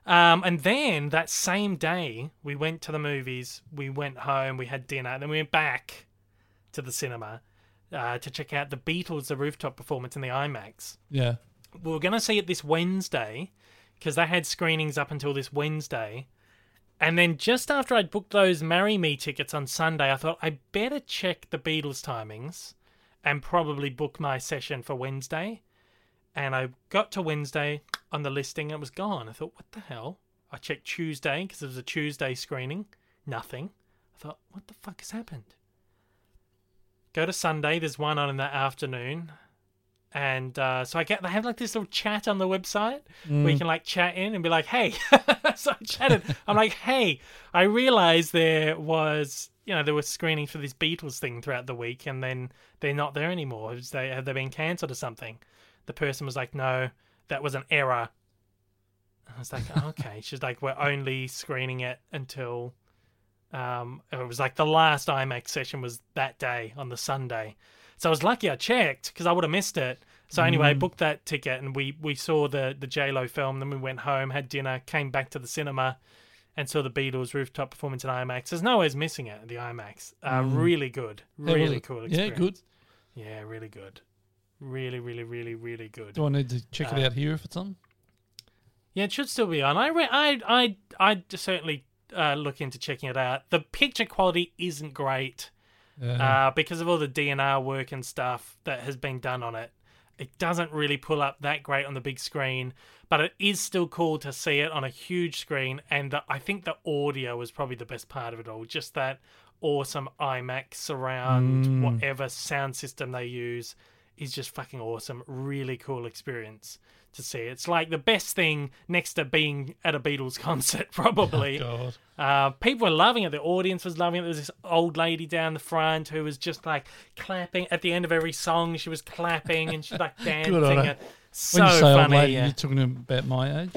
Um, and then that same day, we went to the movies. We went home. We had dinner. Then we went back to the cinema uh, to check out the Beatles, the rooftop performance in the IMAX Yeah. We were going to see it this Wednesday because they had screenings up until this Wednesday. And then just after I'd booked those Marry Me tickets on Sunday, I thought I better check the Beatles timings and probably book my session for Wednesday. And I got to Wednesday on the listing, and it was gone. I thought, what the hell? I checked Tuesday because it was a Tuesday screening, nothing. I thought, what the fuck has happened? Go to Sunday, there's one on in the afternoon. And uh, so I get they have like this little chat on the website where you can like chat in and be like, "Hey," so I chatted. I'm like, "Hey, I realized there was you know there was screenings for this Beatles thing throughout the week, and then they're not there anymore. Has they have they been cancelled or something?" The person was like, "No, that was an error." I was like, oh, "Okay." She's like, "We're only screening it until." Um, it was like the last IMAX session was that day on the Sunday. So I was lucky I checked because I would have missed it. So anyway, I booked that ticket and we we saw the the J Lo film. Then we went home, had dinner, came back to the cinema, and saw the Beatles rooftop performance in IMAX. There's no ways missing it. At the IMAX, uh, really good, really it? cool. Yeah, Experience. good. Yeah, really good. Really, really, really, really good. Do I need to check it Uh, out here if it's on? Yeah, it should still be on. I re- I I I certainly uh, look into checking it out. The picture quality isn't great. Yeah. uh, because of all the DNR work and stuff that has been done on it. It doesn't really pull up that great on the big screen, but it is still cool to see it on a huge screen. And the, I think the audio is probably the best part of it all. Just that awesome IMAX surround, whatever sound system they use is just fucking awesome. Really cool experience to see. It's like the best thing next to being at a Beatles concert, probably. God. Uh, people were loving it. The audience was loving it. There was this old lady down the front who was just like clapping at the end of every song. She was clapping and she's like dancing. Good on her. and So When you say funny. old lady, yeah. you're talking about my age.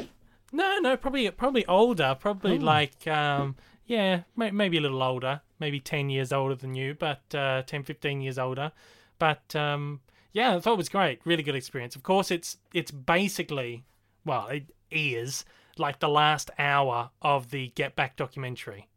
No, no, probably probably older. Probably Oh. like um, yeah, may, maybe a little older. Maybe ten years older than you, but uh, 10, 15 years older. But um, yeah, I thought it was great. Really good experience. Of course, it's it's basically well, it is like the last hour of the Get Back documentary.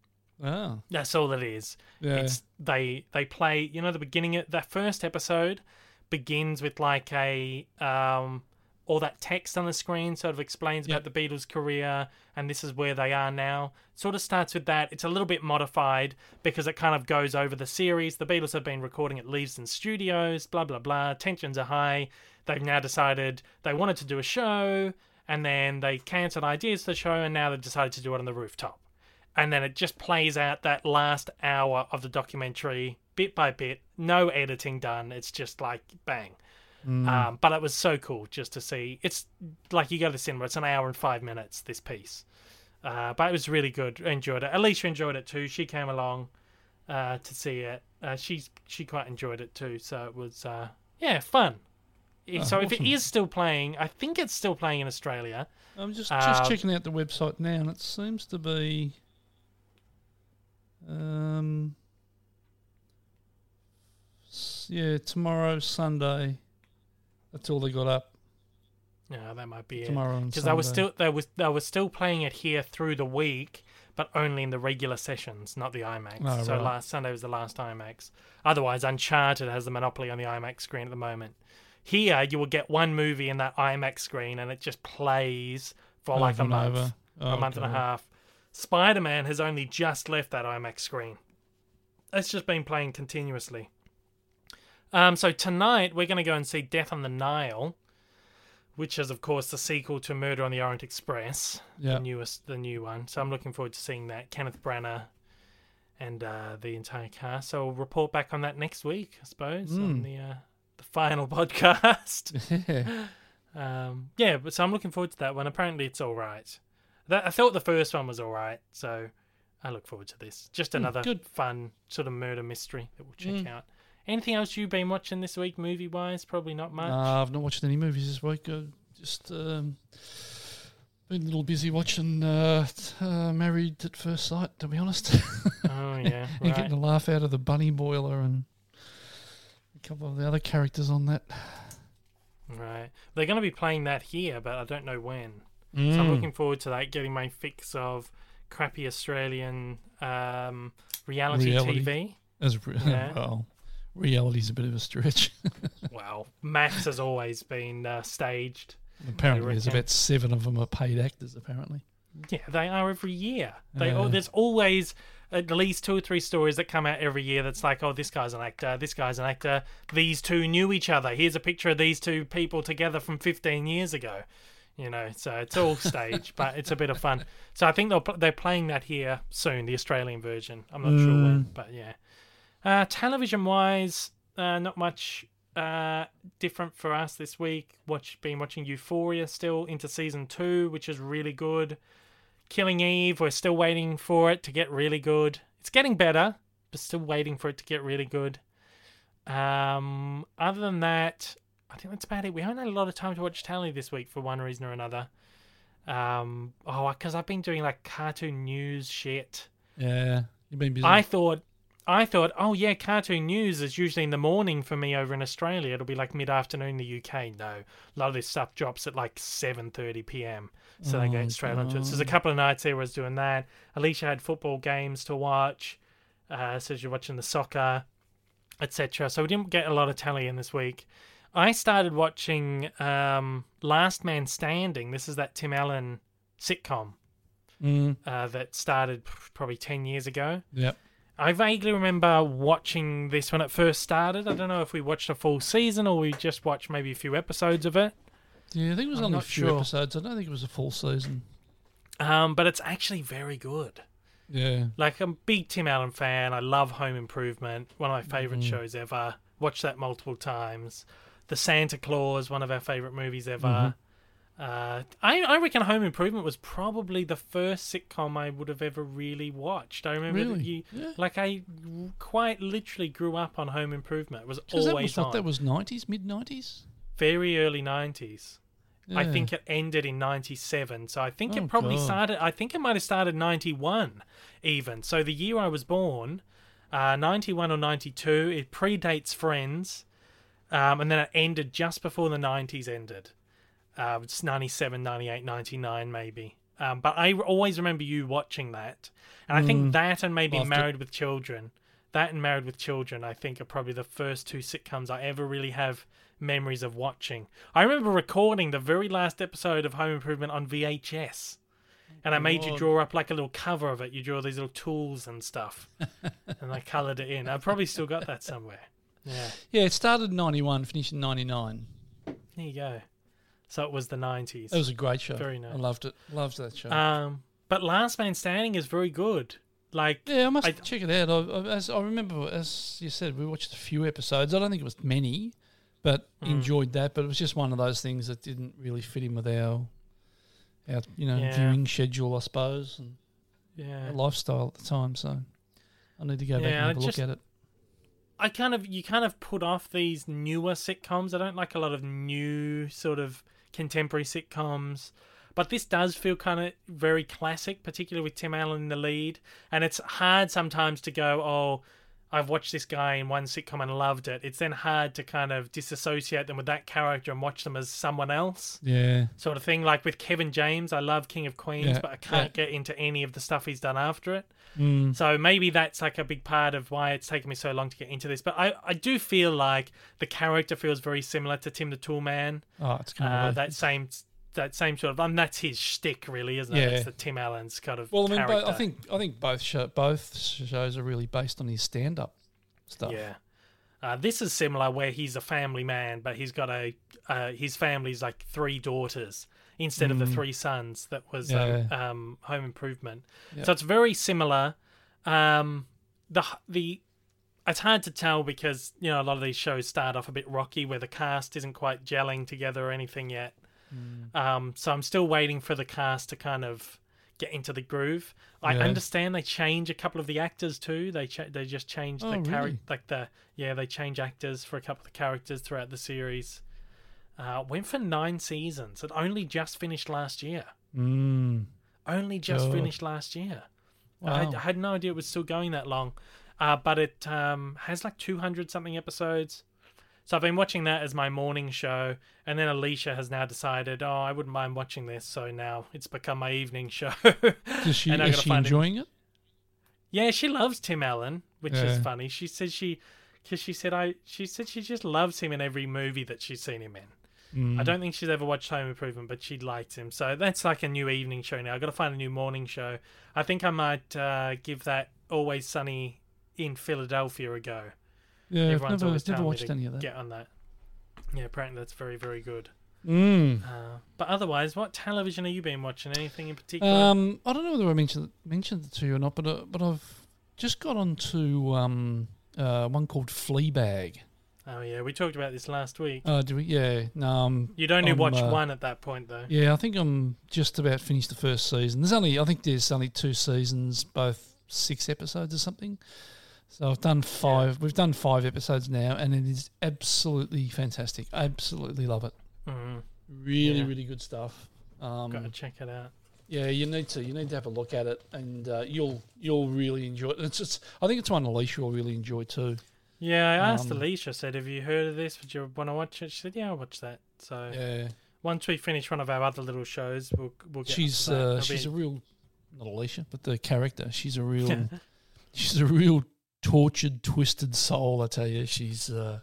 Oh, That's all it is. yeah. It's they they play. You know, the beginning of that first episode begins with like a um all that text on the screen sort of explains Yep. about the Beatles' career and this is where they are now. Sort of starts with that. It's a little bit modified because it kind of goes over the series. The Beatles have been recording at Leavesden Studios, blah blah blah. Tensions are high. They've now decided they wanted to do a show and then they cancelled ideas for the show and now they've decided to do it on the rooftop and then it just plays out that last hour of the documentary bit by bit no editing done it's just like bang um, but it was so cool just to see. It's like you go to the cinema it's an hour and five minutes this piece. Uh, but it was really good. I enjoyed it. Alicia enjoyed it too. She came along uh, to see it. Uh, she's she quite enjoyed it too. So it was uh, yeah fun. Oh, so if it is still playing i think it's still playing in australia. I'm just just checking out the website now, and it seems to be. Um. Yeah, tomorrow Sunday. That's all they got up yeah that might be tomorrow and because they were still they was they were still playing it here through the week, but only in the regular sessions, not the IMAX. Oh, so right. last Sunday was the last IMAX. Otherwise, Uncharted has the monopoly on the IMAX screen at the moment. Here, you will get one movie in that IMAX screen, and it just plays for like a month, over. a Oh, month and a half. Spider Man has only just left that IMAX screen. It's just been playing continuously. Um, so tonight we're going to go and see Death on the Nile, which is of course the sequel to Murder on the Orient Express, Yeah. the newest, the new one. So I'm looking forward to seeing that. Kenneth Branagh and uh, the entire cast. So we'll report back on that next week, I suppose, on Mm. the uh, the final podcast. Yeah. Um, yeah, but so I'm looking forward to that one. Apparently, it's all right. That, I thought the first one was all right, so I look forward to this. Just another good. fun sort of murder mystery that we'll check Mm. out. Anything else you've been watching this week, movie wise? Probably not much. Nah, I've not watched any movies this week. Uh, just um, been a little busy watching uh, uh, Married at First Sight, to be honest. oh yeah, and right. getting a laugh out of the bunny boiler and a couple of the other characters on that. right. They're going to be playing that here, but I don't know when. So I'm Mm. looking forward to that. Getting my fix of crappy Australian um, reality, Reality. TV. As re- Yeah. well, reality's a bit of a stretch. well, MAFS has always been uh, staged. apparently, there's about seven of them are paid actors. Apparently, Yeah, they are every year. They Yeah. oh, there's always at least two or three stories that come out every year that's like, oh, this guy's an actor, this guy's an actor. These two knew each other. Here's a picture of these two people together from 15 years ago. You know, so it's all staged, but it's a bit of fun. So I think they'll, they're playing that here soon, the Australian version. I'm not sure when, but yeah. Uh, television wise, uh, not much uh, different for us this week. Watch, been watching Euphoria still into season two, which is really good. Killing Eve, we're still waiting for it to get really good. It's getting better, but still waiting for it to get really good. Um, other than that, I think that's about it. We haven't had a lot of time to watch telly this week for one reason or another. Um, oh, because I've been doing like cartoon news shit. Yeah, you've been busy. I thought, I thought, oh yeah, cartoon news is usually in the morning for me over in Australia. It'll be like mid afternoon in the UK. No, a lot of this stuff drops at like seven thirty p.m. So they Oh, go straight onto it. So there's a couple of nights there where I was doing that. Alicia had football games to watch. Uh, so you're watching the soccer, etc. So we didn't get a lot of telly in this week. I started watching um, Last Man Standing. This is that Tim Allen sitcom Mm, uh, that started probably 10 years ago. yep. I vaguely remember watching this when it first started. I don't know if we watched a full season or we just watched maybe a few episodes of it. Yeah, I think it was I'm only a few sure. episodes. I don't think it was a full season. Um, but it's actually very good. Yeah. Like, I'm a big Tim Allen fan. I love Home Improvement, one of my favorite Mhm. shows ever. Watched that multiple times. The Santa Claus, one of our favorite movies ever. Mhm. Uh, I, I reckon Home Improvement was probably the first sitcom I would have ever really watched. I remember that you, Yeah. like, I quite literally grew up on Home Improvement. It was Because that always was what on. that was nineties, mid nineties. very early 90s. I think it ended in 97. So I think Oh, it probably God. started, I think it might have started 91 even. So the year I was born, uh, 91 or 92, it predates Friends. Um, and then it ended just before the 90s ended. Uh, it's 97, 98, 99 maybe. Um, but I always remember you watching that. And I think Mm. that and maybe Loved it. Married with Children. That and Married with Children, I think, are probably the first two sitcoms I ever really have memories of watching. I remember recording the very last episode of Home Improvement on VHS. And I made you draw up like a little cover of it. You draw these little tools and stuff. and I coloured it in. I've probably still got that somewhere. Yeah. Yeah, it started in ninety one, finished in ninety nine. There you go. So it was the 90s. It was a great show. Very nice. I loved it. Loved that show. Um, but Last Man Standing is very good. Like, yeah, I must I- check it out. I, I, as I remember, as you said, we watched a few episodes. I don't think it was many, but Mm. enjoyed that. But it was just one of those things that didn't really fit in with our, our you know, Yeah. viewing schedule, I suppose, and yeah. lifestyle at the time. So I need to go back and have a look at it. I kind of you kind of put off these newer sitcoms. I don't like a lot of new sort of contemporary sitcoms. But this does feel kind of very classic, particularly with Tim Allen in the lead. And it's hard sometimes to go, oh, I've watched this guy in one sitcom and loved it. It's then hard to kind of disassociate them with that character and watch them as someone else, Yeah, sort of thing. Like with Kevin James, I love King of Queens, Yeah, but I can't get into any of the stuff he's done after it. mm. So maybe that's like a big part of why it's taken me so long to get into this. But I, I do feel like the character feels very similar to Tim the Tool Man. oh, it's kind Uh, of that same that same sort of. Um, that's his shtick, really, isn't it? Yeah. It's the Tim Allen's kind of well. I mean, character. I think I think both show, both shows are really based on his stand up stuff. Yeah. Uh, this is similar, where he's a family man, but he's got a uh, his family's like three daughters instead of the Mm. three sons that was Yeah. um, um, Home Improvement. Yeah. So it's very similar. Um, the the it's hard to tell because you know a lot of these shows start off a bit rocky, where the cast isn't quite gelling together or anything yet. Mm. Um, so I'm still waiting for the cast to kind of get into the groove. I Yeah. understand they change a couple of the actors too. They cha- they just change Oh, the character, really? like the yeah, they change actors for a couple of the characters throughout the series. Uh, went for nine seasons. It only just finished last year. Mm. Only just God. finished last year. I, Wow. had, I had no idea it was still going that long. Uh, but it um, has like 200 something episodes. So I've been watching that as my morning show. And then Alicia has now decided, oh, I wouldn't mind watching this. So now it's become my evening show. Does she, And I is she enjoying it? yeah, she loves Tim Allen, which is funny. She said she, because she said I, she said she just loves him in every movie that she's seen him in. Mm. I don't think she's ever watched Home Improvement, but she liked him. So that's like a new evening show now. I've got to find a new morning show. I think I might uh, give that Always Sunny in Philadelphia a go. Yeah, I've Everyone's never, always never me watched any of that. Get on that. Yeah, apparently that's very, very good. Mm. Uh, but otherwise, what television have you been watching? Anything in particular? Um, I don't know whether I mentioned mentioned it to you or not, but uh, but I've just got onto um, uh, one called Fleabag. oh yeah, we talked about this last week. Uh, do we? Yeah. No. Um, You'd only I'm, watched uh, one at that point, though. yeah, I think I'm just about finished the first season. There's only I think there's only two seasons, both six episodes or something. So I've done five. We've done five episodes now, and it is absolutely fantastic. I Absolutely love it. Mm, Really, Yeah. really good stuff. Um, Got to check it out. Yeah, you need to. You need to have a look at it, and uh, you'll you'll really enjoy it. It's just, I think it's one Alicia will really enjoy too. Yeah, I asked Um, Alicia. Said, "Have you heard of this? Would you want to watch it?" She said, "Yeah, I'll watch that." So Yeah, once we finish one of our other little shows, we'll we'll get. she's onto that. uh, It'll she's be- a real not Alicia, but the character. She's a real she's a real tortured, twisted soul. I tell you, she's uh,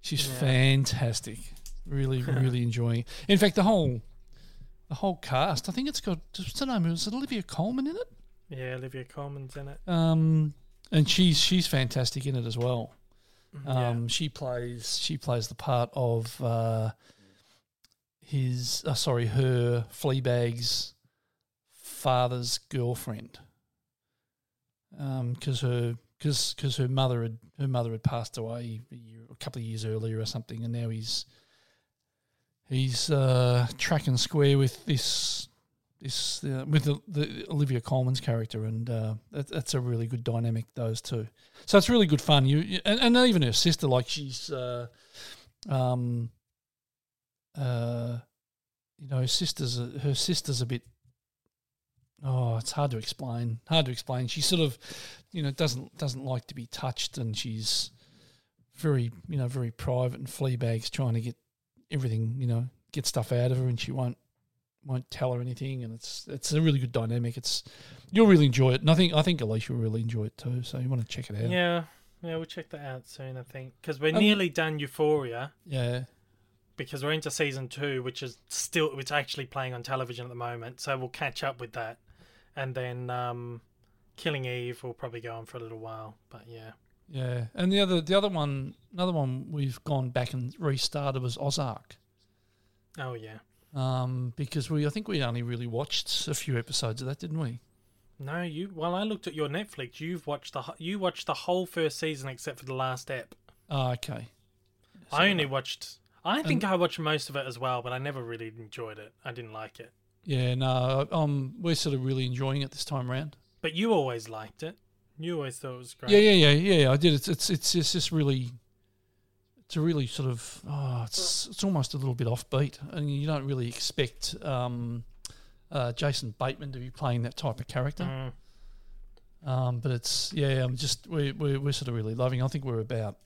she's Yeah. fantastic. Really, really enjoying. it. In fact, the whole the whole cast. I think it's got what's her name? Was it Olivia Colman in it? yeah, Olivia Colman's in it. Um, and she's she's fantastic in it as well. Yeah. Um, she plays she plays the part of uh, his uh, sorry her Fleabag's father's girlfriend. Because her because because her mother had her mother had passed away a, year, a couple of years earlier or something, and now he's he's uh, tracking square with this this uh, with the, the Olivia Colman's character, and uh, that, that's a really good dynamic. Those two, so it's really good fun. You, you and, and even her sister, like she's, uh, um, uh, you know, her sister's her sister's a bit. Oh, it's hard to explain. Hard to explain. She sort of, you know, doesn't doesn't like to be touched, and she's very, you know, very private. And Fleabag's trying to get everything, you know, get stuff out of her, and she won't won't tell her anything. And it's it's a really good dynamic. It's you'll really enjoy it, and I think I think Alicia will really enjoy it too. So you want to check it out. yeah, yeah, we'll check that out soon. I think because we're Um, nearly done Euphoria. Yeah. because we're into season two, which is still which actually playing on television at the moment. So we'll catch up with that, and then um, Killing Eve will probably go on for a little while. But yeah, Yeah, and the other the other one, another one we've gone back and restarted was Ozark, oh yeah. um, because we I think we only really watched a few episodes of that, didn't we? No, you. Well, I looked at your Netflix. You've watched the you watched the whole first season except for the last ep. Oh, okay. I only watched. I think I watched most of it as well, but I never really enjoyed it. I didn't like it. Yeah, no, um, we're sort of really enjoying it this time around. But you always liked it. You always thought it was great. Yeah, yeah, yeah, yeah. I did. It's it's it's it's just really, it's a really sort of oh, it's it's almost a little bit offbeat, and you don't really expect um, uh, Jason Bateman to be playing that type of character. Mm. Um, but it's yeah, I'm just we we we're sort of really loving. I think we're about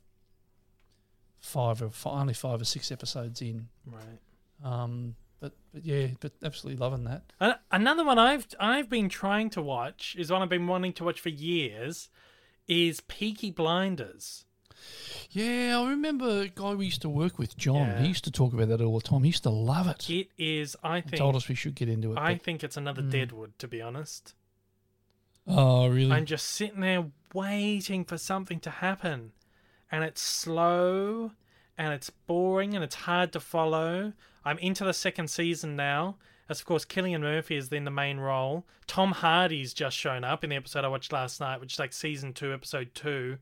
five or fi- only five or six episodes in. Right. Um, but but yeah, but absolutely loving that. An- Another one I've I've been trying to watch is one I've been wanting to watch for years, is Peaky Blinders. Yeah, I remember a guy we used to work with, John. Yeah. He used to talk about that all the time. He used to love it. It is, I He think, told us we should get into it. I but- think it's another Mm. Deadwood. To be honest, oh, really? I'm just sitting there waiting for something to happen, and it's slow, and it's boring, and it's hard to follow. I'm into the second season now. As of course, Cillian Murphy is in the main role. Tom Hardy's just shown up in the episode I watched last night, which is like season two, episode two.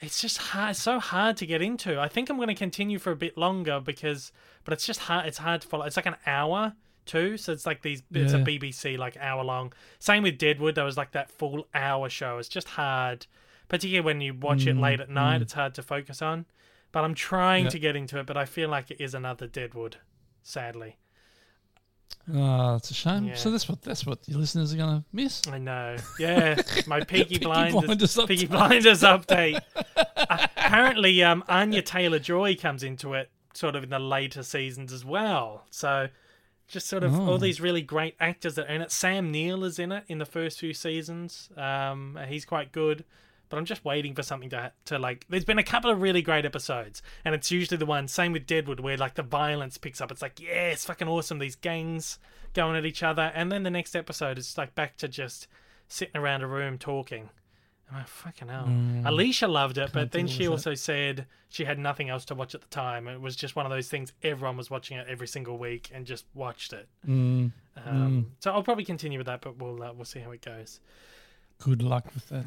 It's just hard, so hard to get into. I think I'm going to continue for a bit longer because, but it's just hard. It's hard to follow. It's like an hour too, so it's like these. It's a BBC like hour long. Same with Deadwood. There was like that full hour show. It's just hard, particularly when you watch it Mm, late at night. mm. It's hard to focus on. But I'm trying to get into it. But I feel like it is another Deadwood, sadly. Oh, it's a shame. Yeah. So that's what that's what your listeners are going to miss. I know. Yeah, my Peaky, Peaky Blinders, Blinders Peaky. Blinders update. Uh, apparently, um, Anya Taylor Joy comes into it sort of in the later seasons as well. So, just sort of all Oh. these really great actors that are in it. Sam Neill is in it in the first few seasons. Um, he's quite good. But I'm just waiting for something to to like. There's been a couple of really great episodes, and it's usually the one. Same with Deadwood, where like the violence picks up. It's like, yeah, it's fucking awesome. These gangs going at each other, and then the next episode is like back to just sitting around a room talking. I'm like, fucking hell. Alicia loved it, but then she also said she had nothing else to watch at the time. It was just one of those things everyone was watching it every single week and just watched it. Mm, Um, So I'll probably continue with that, but we'll uh, we'll see how it goes. good luck with that.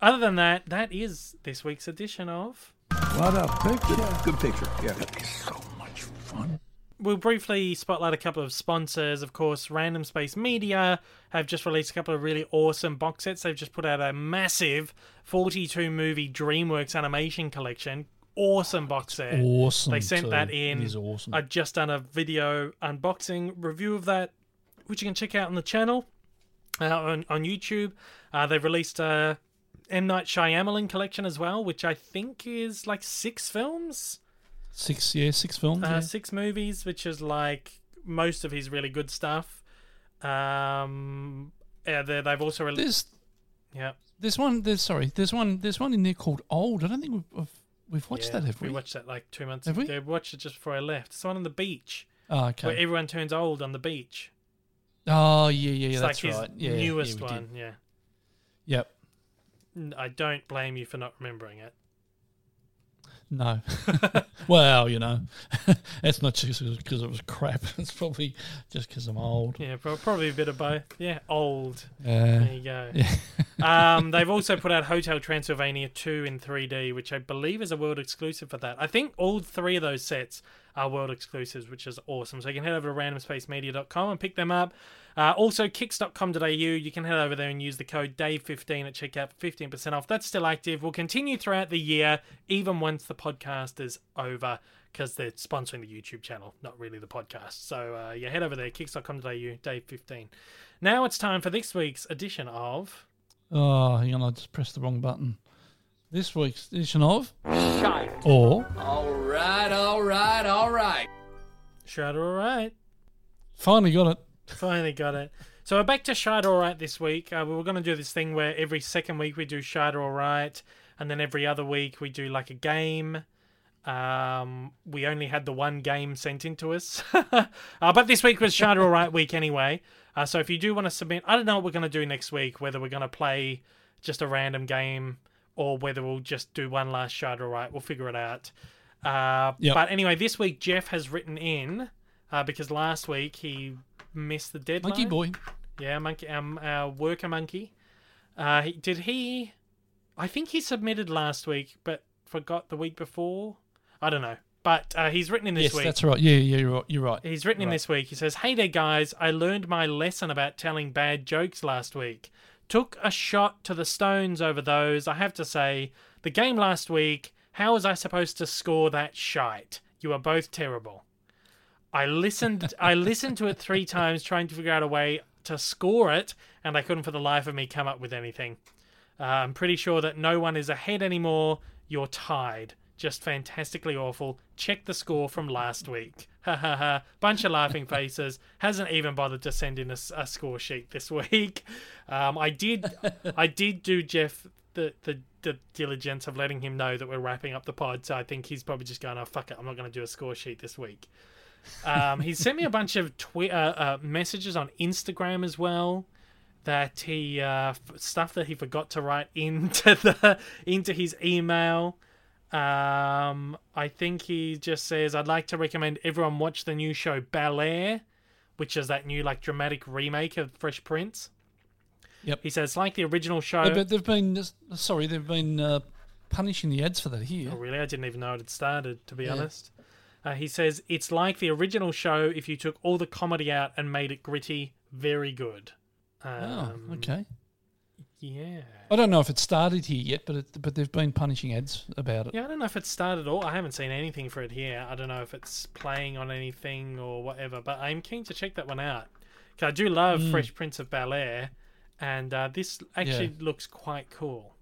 Other than that, that is this week's edition of. What a picture. Good picture. Yeah. So much fun. We'll briefly spotlight a couple of sponsors. Of course, Random Space Media have just released a couple of really awesome box sets. They've just put out a massive 42 movie DreamWorks animation collection. Awesome box set. Awesome. They sent too. that in. It is awesome. I've just done a video unboxing review of that, which you can check out on the channel uh, on, on YouTube. Uh, they've released a M. Night Shyamalan collection as well, which I think is like six films, six, yeah, six films. uh, yeah. six movies, which is like most of his really good stuff. Um, yeah, they- they've also released. There's Yeah, there's one. There's sorry. There's one. There's one in there called Old. I don't think we've we've, watched yeah, that. Have we? We watched that like two months Have we? ago. We watched it just before I left. It's the one on the beach oh, okay. where everyone turns old on the beach. Oh, yeah, yeah, yeah. it's That's like his right. Yeah, newest yeah, we did. one. Yeah. Yep. I don't blame you for not remembering it. No. well, you know, it's not just because it was crap. It's probably just because I'm old. Yeah, probably a bit of both. Yeah, old. Uh, There you go. um, they've also put out Hotel Transylvania 2 in 3D, which I believe is a world exclusive for that. I think all three of those sets are world exclusives, which is awesome. So you can head over to randomspacemedia.com and pick them up. Uh, also, kicks.com.au, you can head over there and use the code DAVE15 at checkout for 15% off. That's still active. We'll continue throughout the year, even once the podcast is over, because they're sponsoring the YouTube channel, not really the podcast. So uh, yeah, head over there, kicks.com.au, DAVE15. Now it's time for this week's edition of. oh, hang on, I just pressed the wrong button. This week's edition of or All right, all right, all right. Shite or Alright. finally got it. Finally got it. So we're back to Shite or Alright this week. Uh, we were going to do this thing where every second week we do Shite or Alright, and then every other week we do like a game. Um, we only had the one game sent into us. uh, but this week was Shite or Alright week anyway. Uh, so if you do want to submit, I don't know what we're going to do next week, whether we're going to play just a random game or whether we'll just do one last Shite or Alright. We'll figure it out. Uh, Yep. But anyway, this week Jeff has written in uh, because last week he missed the deadline. Monkey boy. Yeah, monkey. Um, our worker monkey. Uh, he, did he? I think he submitted last week, but forgot the week before. I don't know. But uh, he's written in this Yes, week. that's right. Yeah, yeah, you're right. You're right. He's written in Right. this week. He says, Hey there, guys. I learned my lesson about telling bad jokes last week. Took a shot to the stones over those. I have to say, the game last week, how was I supposed to score that shite? You are both terrible. I listened I listened to it three times trying to figure out a way to score it, and I couldn't for the life of me come up with anything. Uh, I'm pretty sure that no one is ahead anymore. You're tied. Just fantastically awful. Check the score from last week. Ha ha ha. Bunch of laughing faces. Hasn't even bothered to send in a score sheet this week. Um, I did, I did do Jeff the, the the diligence of letting him know that we're wrapping up the pod. So I think he's probably just going, "Oh fuck it, I'm not going to do a score sheet this week." Um, he sent me a bunch of twi- uh, uh, messages on Instagram as well that he uh, f- stuff that he forgot to write into the into his email. Um, I think he just says, "I'd like to recommend everyone watch the new show Bel Air, which is that new like dramatic remake of Fresh Prince." Yep. He says, "Like the original show." But they've been sorry, they've been uh, punishing the ads for that here. Oh, really? I didn't even know it had started, to be Yeah. honest. Uh, he says, it's like the original show if you took all the comedy out and made it gritty. Very good. Oh, Um, okay. Yeah. I don't know if it started here yet, but it, but they've been punishing ads about it. Yeah, I don't know if it started all. I haven't seen anything for it here. I don't know if it's playing on anything or whatever, but I'm keen to check that one out. Cause I do love Mm. Fresh Prince of Bel Air, and uh, this actually looks quite cool.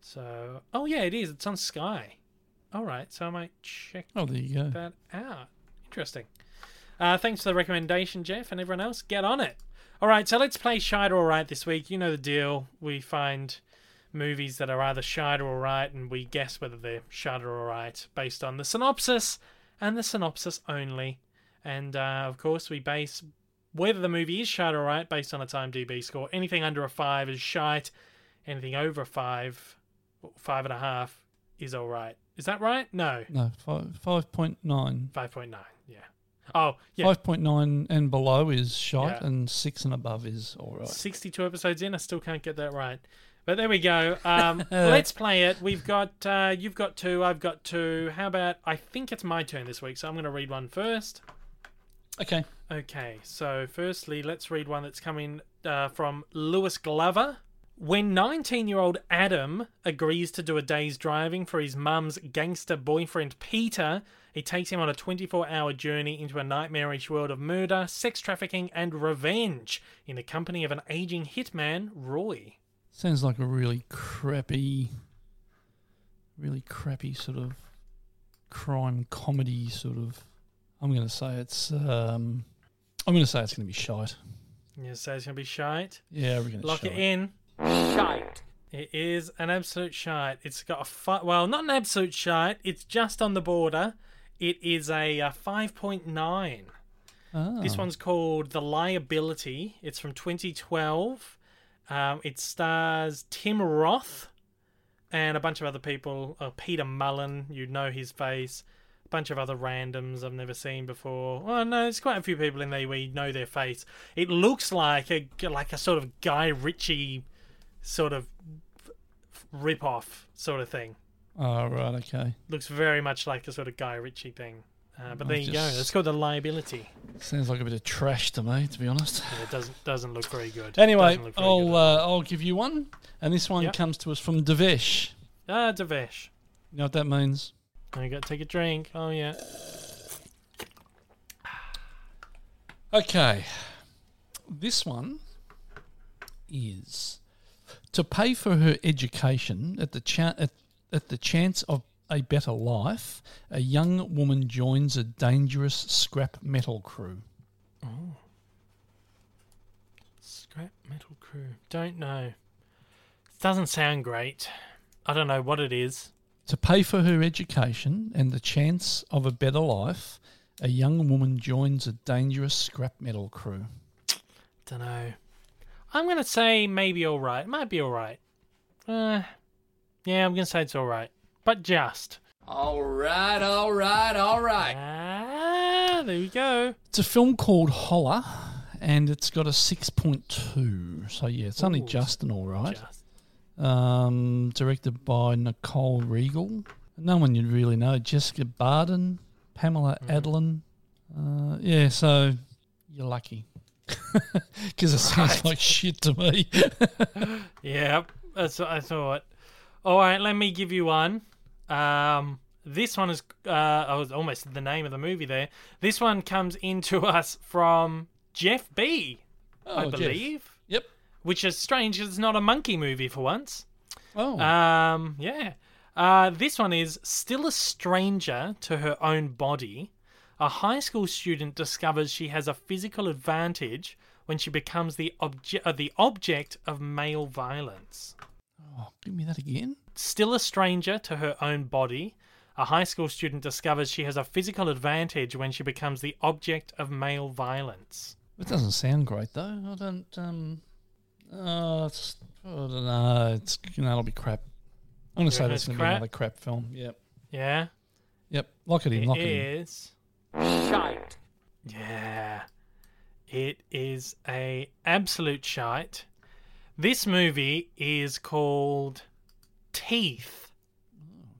So, oh yeah, it is. It's on Sky. All right, so I might check Oh, there you go. that out. Interesting. Uh, thanks for the recommendation, Jeff, and everyone else. Get on it. All right, so let's play Shite or All Right this week. You know the deal. We find movies that are either shite or alright, and we guess whether they're shite or alright based on the synopsis and the synopsis only. And uh, of course, we base whether the movie is shite or alright based on its IMDb score. Anything under a five is shite. Anything over a five, five and a half, is alright. Is that right? No, No, five five point nine. five point nine. Yeah. Oh, yeah. Five point nine and below is shite, Yeah. and six and above is all right. 62 episodes in. I still can't get that right. But there we go. Um, let's play it. We've got, uh, you've got two, I've got two. How about, I think it's my turn this week, so I'm going to read one first. Okay. Okay, so firstly, let's read one that's coming uh, from Lewis Glover. When 19 year old Adam agrees to do a day's driving for his mum's gangster boyfriend Peter, he takes him on a 24 hour journey into a nightmarish world of murder, sex trafficking, and revenge in the company of an aging hitman, Roy. Sounds like a really crappy, really crappy sort of crime comedy sort of. I'm going to say it's. Um, I'm going to say it's going to be shite. You say it's going to be shite? Yeah, we're going to Lock it in. Shite. It is an absolute shite. It's got a fi- well, not an absolute shite. It's just on the border. It is a, uh 5.9. Ah, This one's called The Liability. It's from 2012. Um, it stars Tim Roth and a bunch of other people. Uh, Peter Mullan, you know his face. A bunch of other randoms I've never seen before. Oh no, there's quite a few people in there where you know their face. It looks like a like a sort of Guy Ritchie sort of rip off sort of thing. Oh, right, okay. Looks very much like a sort of Guy Ritchie thing. Uh, but I there you go. It's called The Liability. Sounds like a bit of trash to me, to be honest. Yeah, it doesn't doesn't look very good. Anyway, very I'll good. uh, I'll give you one, and this one Yep. comes to us from Devesh. Ah, Devesh. You know what that means? I got to take a drink. Oh yeah. Okay, this one is to pay for her education at the cha- at, at the chance of a better life. A young woman joins a dangerous scrap metal crew. Oh. Scrap metal crew. Don't know. Doesn't sound great. I don't know what it is. To pay for her education and the chance of a better life, a young woman joins a dangerous scrap metal crew. Don't know. I'm gonna say maybe all right. Might be all right. Uh, yeah, I'm gonna say it's all right, but just. All right, all right, all right. Ah, there we go. It's a film called Holler, and it's got a 6.2. So, yeah, it's only just an all right. Just. Um, directed by Nicole Riegel. No one you'd really know. Jessica Barden, Pamela Mm-hmm. Adlon. Uh, yeah, so you're lucky. Because it sounds like shit to me. yeah, that's what I thought. All right, let me give you one. Um, this one is uh, I was almost the name of the movie there. This one comes into us from Jeff B, I Oh, Jeff. believe, Yep. which is strange it's not a monkey movie for once. Oh, Um, yeah. Uh, this one is still a stranger to her own body. A high school student discovers she has a physical advantage when she becomes the obje- uh, the object of male violence. oh, give me that again. Still a stranger to her own body, a high school student discovers she has a physical advantage when she becomes the object of male violence. It doesn't sound great though. I don't. Um. Uh, it's, I don't know. It's you know, it'll be crap. I'm gonna say that's gonna crap? be another crap film. Yep. Yeah, Yep. Lock it in. Lock it it in. is. Shite. Yeah. It is a absolute shite. This movie is called Teeth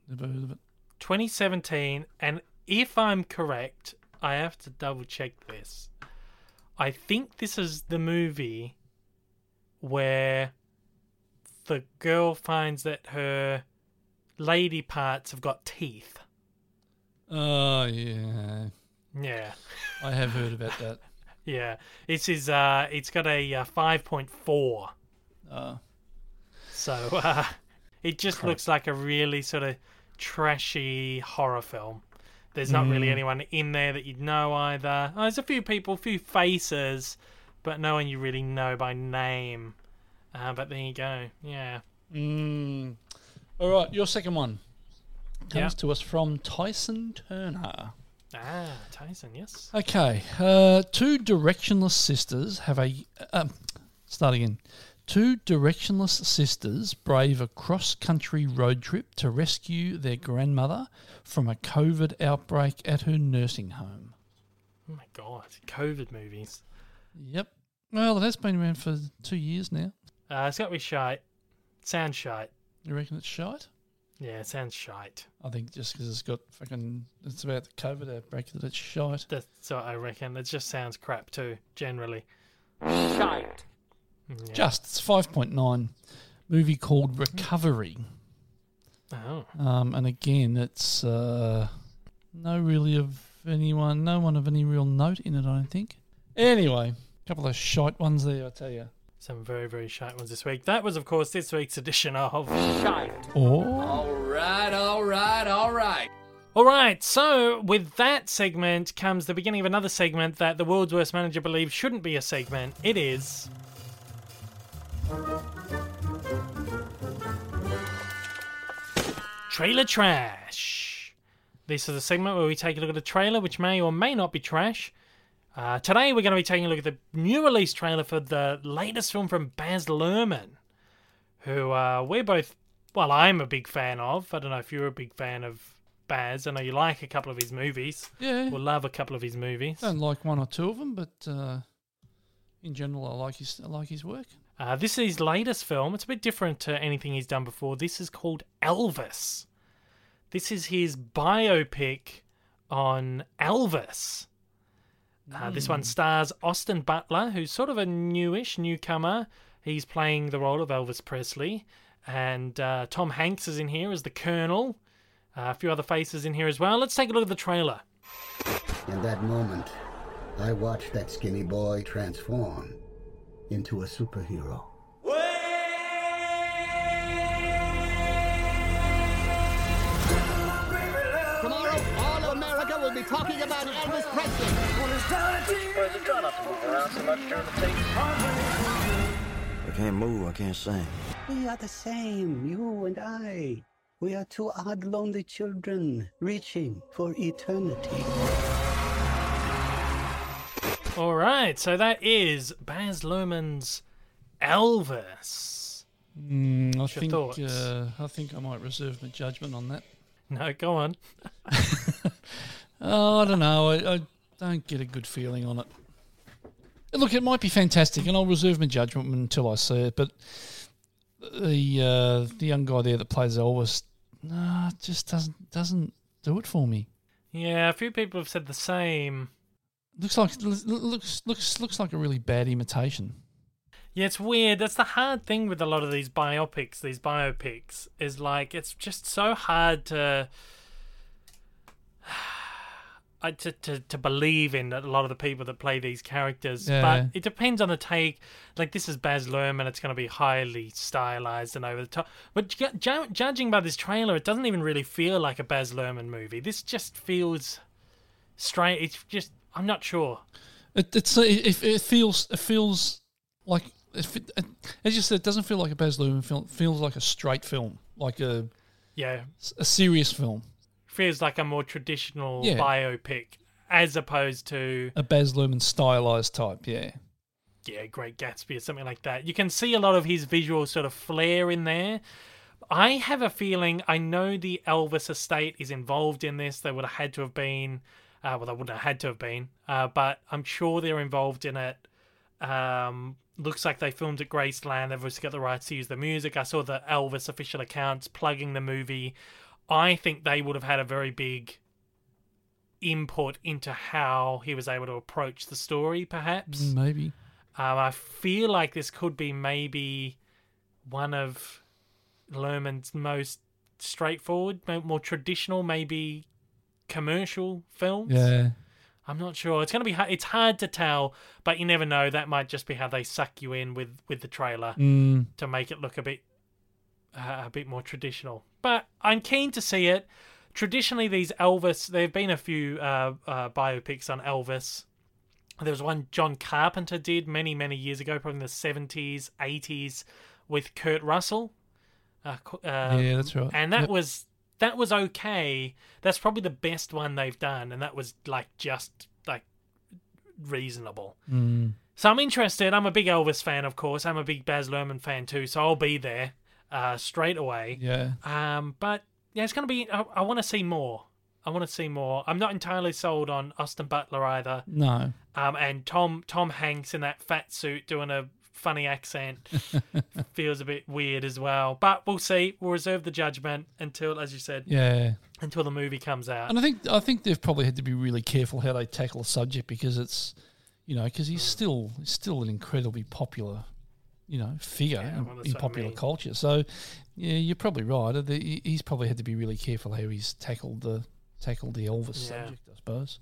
Never heard of it. 2017 and if I'm correct, I have to double check this. I think this is the movie where the girl finds that her lady parts have got teeth. Oh yeah. Yeah. I have heard about that. Yeah. This is uh it's got a uh, 5.4. Uh, So uh, it just Crap. looks like a really sort of trashy horror film. There's not really Mm. anyone in there that you'd know either. Oh, there's a few people, a few faces, but no one you really know by name. Uh, but there you go. Yeah. Mm. All right, your second one comes Yeah. to us from Tyson Turner. Ah, Tyson, yes. Okay, uh, two directionless sisters have a. Um, start again. Two directionless sisters brave a cross country road trip to rescue their grandmother from a COVID outbreak at her nursing home. Oh my god, COVID movies. Yep. Well, it has been around for two years now. Uh, it's got to be shite. Sounds shite. You reckon it's shite? Yeah, it sounds shite. I think just because it's got fucking. It's about the COVID outbreak that it's shite. That's what I reckon. It just sounds crap too, generally. Shite. Yeah. Just, it's 5.9. Movie called Recovery. Oh. Um, and again, it's uh, no really of anyone, no one of any real note in it, I don't think. Anyway, a couple of shite ones there, I tell you. Some very, very shite ones this week. That was, of course, this week's edition of. Shite. Or All right, all right, all right. All right, so with that segment comes the beginning of another segment that the world's worst manager believes shouldn't be a segment. It is. Trailer Trash. This is a segment where we take a look at a trailer which may or may not be trash. Uh, today we're going to be taking a look at the new release trailer for the latest film from Baz Luhrmann, who uh, we're both, well, I'm a big fan of. I don't know if you're a big fan of Baz. I know you like a couple of his movies. yeah, Or love a couple of his movies. I don't like one or two of them, but uh, in general, I like his I like his work. Uh, this is his latest film. It's a bit different to anything he's done before. This is called Elvis. This is his biopic on Elvis. Uh, this one stars Austin Butler, who's sort of a newish newcomer. He's playing the role of Elvis Presley. And uh, Tom Hanks is in here as the Colonel. Uh, a few other faces in here as well. Let's take a look at the trailer. In that moment, I watched that skinny boy transform into a superhero. Talking Elvis Presley. I can't move, I can't sing. We are the same, you and I. We are two odd, lonely children reaching for eternity. All right, so that is Baz Luhrmann's Elvis. Mm, I your think thoughts? uh, I think I might reserve my judgment on that. No, go on. Oh, I don't know. I, I don't get a good feeling on it. Look, it might be fantastic, and I'll reserve my judgment until I see it. But the uh, the young guy there that plays Elvis, nah, just doesn't doesn't do it for me. Yeah, a few people have said the same. Looks like looks looks looks like a really bad imitation. Yeah, it's weird. That's the hard thing with a lot of these biopics, these biopics, is like it's just so hard to uh, to, to, to believe in a lot of the people that play these characters. Yeah. But it depends on the take. Like this is Baz Luhrmann, it's going to be highly stylized and over the top. But ju- ju- judging by this trailer, it doesn't even really feel like a Baz Luhrmann movie. This just feels straight. It's just I'm not sure. It it's it, it feels it feels like if it, as you said, it doesn't feel like a Baz Luhrmann film. It feels like a straight film, like a Yeah, a serious film, feels like a more traditional Yeah. biopic as opposed to a Baz Luhrmann stylized type. Yeah. yeah great gatsby or something like that you can see a lot of his visual sort of flair in there i have a feeling i know the elvis estate is involved in this they would have had to have been uh, well they wouldn't have had to have been uh, but i'm sure they're involved in it um, looks like they filmed at Graceland. They've obviously got the rights to use the music. I saw the Elvis official accounts plugging the movie. I think they would have had a very big input into how he was able to approach the story, perhaps. Maybe. Um, I feel like this could be maybe one of Luhrmann's most straightforward, more traditional, maybe commercial films. Yeah. I'm not sure. It's gonna be. ha- It's hard to tell, but you never know. That might just be how they suck you in with with the trailer Mm, to make it look a bit uh, a bit more traditional. But I'm keen to see it. Traditionally, these Elvis. There have been a few uh, uh, biopics on Elvis. There was one John Carpenter did many many years ago, probably in the 70s, 80s, with Kurt Russell. Uh, um, Yeah, that's right. And that Yep. was that was okay. That's probably the best one they've done, and that was like just like reasonable. Mm. So I'm interested. I'm a big Elvis fan, of course. I'm a big Baz Luhrmann fan too, so I'll be there uh, straight away. Yeah. Um, but yeah, it's gonna be. I, I want to see more. I want to see more. I'm not entirely sold on Austin Butler either. No. Um, and Tom Tom Hanks in that fat suit doing a funny accent feels a bit weird as well. But we'll see. We'll reserve the judgment until, as you said, Yeah. until the movie comes out. And I think I think they've probably had to be really careful how they tackle the subject because it's, you know, because he's still he's still an incredibly popular, you know, figure Yeah, in, in popular mean. culture. So, yeah, you're probably right. The- He's probably had to be really careful how he's tackled the tackled the Elvis Yeah. subject, I suppose.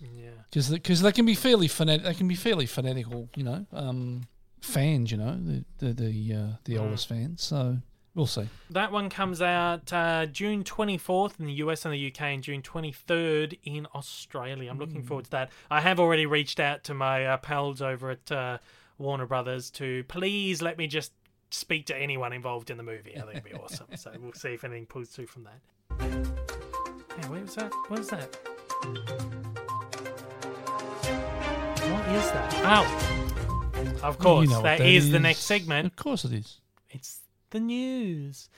Yeah. Because because they can be fairly fanatic. They can be fairly fanatical, you know, um, fans. You know, the the the, uh, the Mm. Elvis fans. So we'll see. That one comes out uh, June 24th in the US and the UK and June 23rd in Australia. I'm looking forward to that. I have already reached out to my uh, pals over at uh, Warner Brothers to please let me just speak to anyone involved in the movie. I think it'd be awesome. So we'll see if anything pulls through from that. Hey, where was that? What was that? What is that? Oh, of course, You know that that is the next segment. Of course it is. It's the news.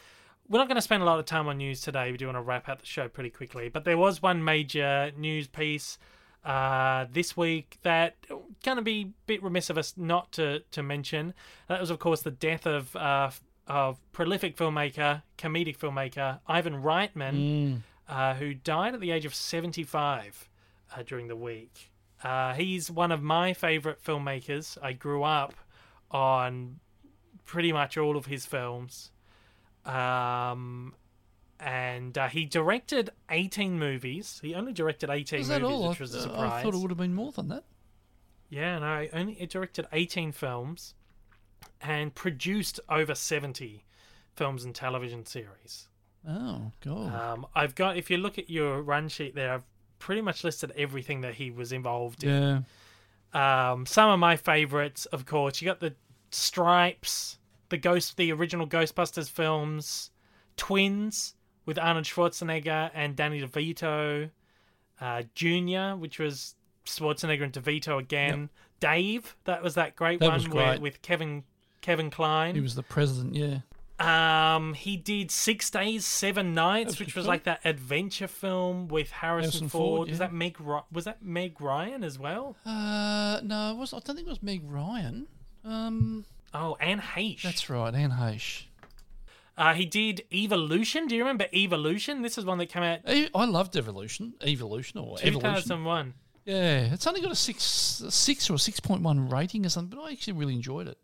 We're not going to spend a lot of time on news today. We do want to wrap out the show pretty quickly. But there was one major news piece uh, this week that going to be a bit remiss of us not to, to mention. That was, of course, the death of uh, of prolific filmmaker, comedic filmmaker Ivan Reitman, uh, who died at the age of 75 uh, during the week. Uh, he's one of my favorite filmmakers. I grew up on pretty much all of his films. Um, and uh, he directed 18 movies. He only directed 18 Is that movies, all? which was a I, surprise. I thought it would have been more than that. Yeah, no, he only directed 18 films and produced over 70 films and television series. Oh god. Um, I've got, if you look at your run sheet there, I've pretty much listed everything that he was involved in. yeah. Um, some of my favorites, of course, you got the Stripes, the Ghost, the original Ghostbusters films, Twins with Arnold Schwarzenegger and Danny DeVito, uh, Junior, which was Schwarzenegger and DeVito again. Dave, that was that great That one was where- with Kevin Kevin Kline. He was the president. Yeah. Um, he did Six Days, Seven Nights, That's which was like that adventure film with Harrison, Harrison Ford. Ford, Was that Meg? Was that Meg Ryan as well? Uh, no, it was. I don't think it was Meg Ryan. Um, Oh, Anne Heche. that's right, Anne Heche. Uh, he did Evolution. Do you remember Evolution? This is one that came out I loved Evolution, Evolution or Evolution. 2001. Yeah, it's only got a six, a six or six point one rating or something, but I actually really enjoyed it.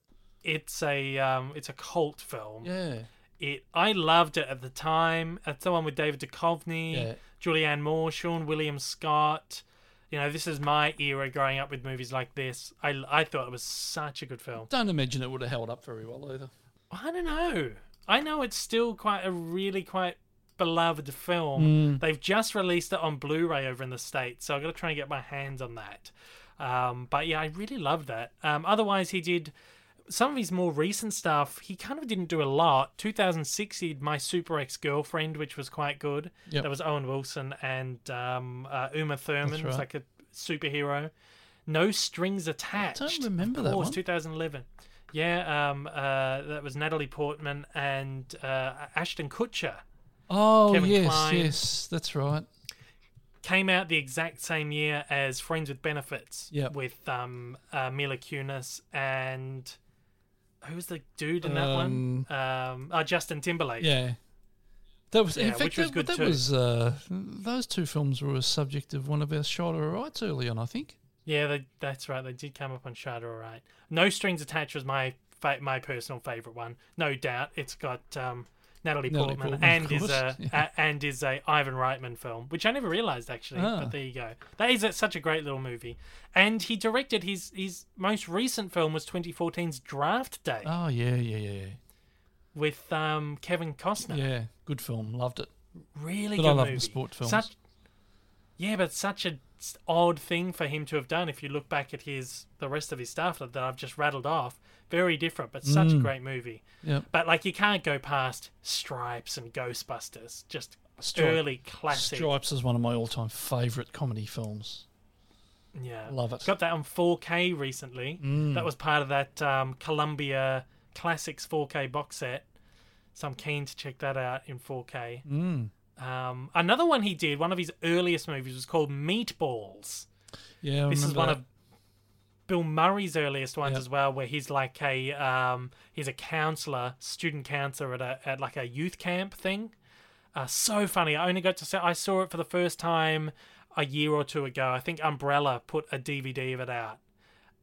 It's a um, it's a cult film. Yeah, It I loved it at the time. It's the one with David Duchovny, Yeah. Julianne Moore, Seann William Scott. You know, this is my era growing up with movies like this. I, I thought it was such a good film. don't imagine it would have held up very well either. I don't know. I know it's still quite a really quite beloved film. They've just released it on Blu-ray over in the states, so I've got to try and get my hands on that. Um, but yeah, I really love that. Um, otherwise, he did some of his more recent stuff. He kind of didn't do a lot. 2006, he did My Super Ex Girlfriend, which was quite good. Yep. That was Owen Wilson and um, uh, Uma Thurman. It was like a superhero. No Strings Attached. I don't remember of that one. 2011. Yeah, um, uh, that was Natalie Portman and uh, Ashton Kutcher. Oh Kevin yes, Kline. yes, that's right. Came out the exact same year as Friends with Benefits. Yep. With um, uh, Mila Kunis and who's the dude in that Um, one? Um, uh, Justin Timberlake. Yeah, that was in Yeah, fact which was that, good that too. was uh, those two films were a subject of one of our Shite or Alrights early on, I think. Yeah, they, that's right. They did come up on Shite or Alright. No Strings Attached was my fa- my personal favorite one, no doubt. It's got um, Natalie, Natalie Portman, Portman, and is a, yeah. a and is a Ivan Reitman film, which I never realized actually. Ah. But there you go. That is a, such a great little movie. And he directed his his most recent film was 2014's Draft Day Oh yeah, yeah, yeah, yeah. with um, Kevin Costner. Yeah, good film, loved it. Really But good I love movie. the sport films. Such Yeah, but such a s- odd thing for him to have done. If you look back at his the rest of his stuff that I've just rattled off, very different, but such a great movie. Yep. But like you can't go past Stripes and Ghostbusters, just Stri- early classic. Stripes is one of my all-time favourite comedy films. Yeah, Love it. Got that on 4K recently. That was part of that um, Columbia Classics 4K box set. So I'm keen to check that out in 4K. Mm. Um, another one he did, one of his earliest movies, was called Meatballs. Yeah, I this is one that. of Bill Murray's earliest ones Yep. as well, where he's like a um, he's a counselor, student counselor at a at like a youth camp thing. Uh, so funny. I only got to say I saw it for the first time a year or two ago. I think Umbrella put a DVD of it out,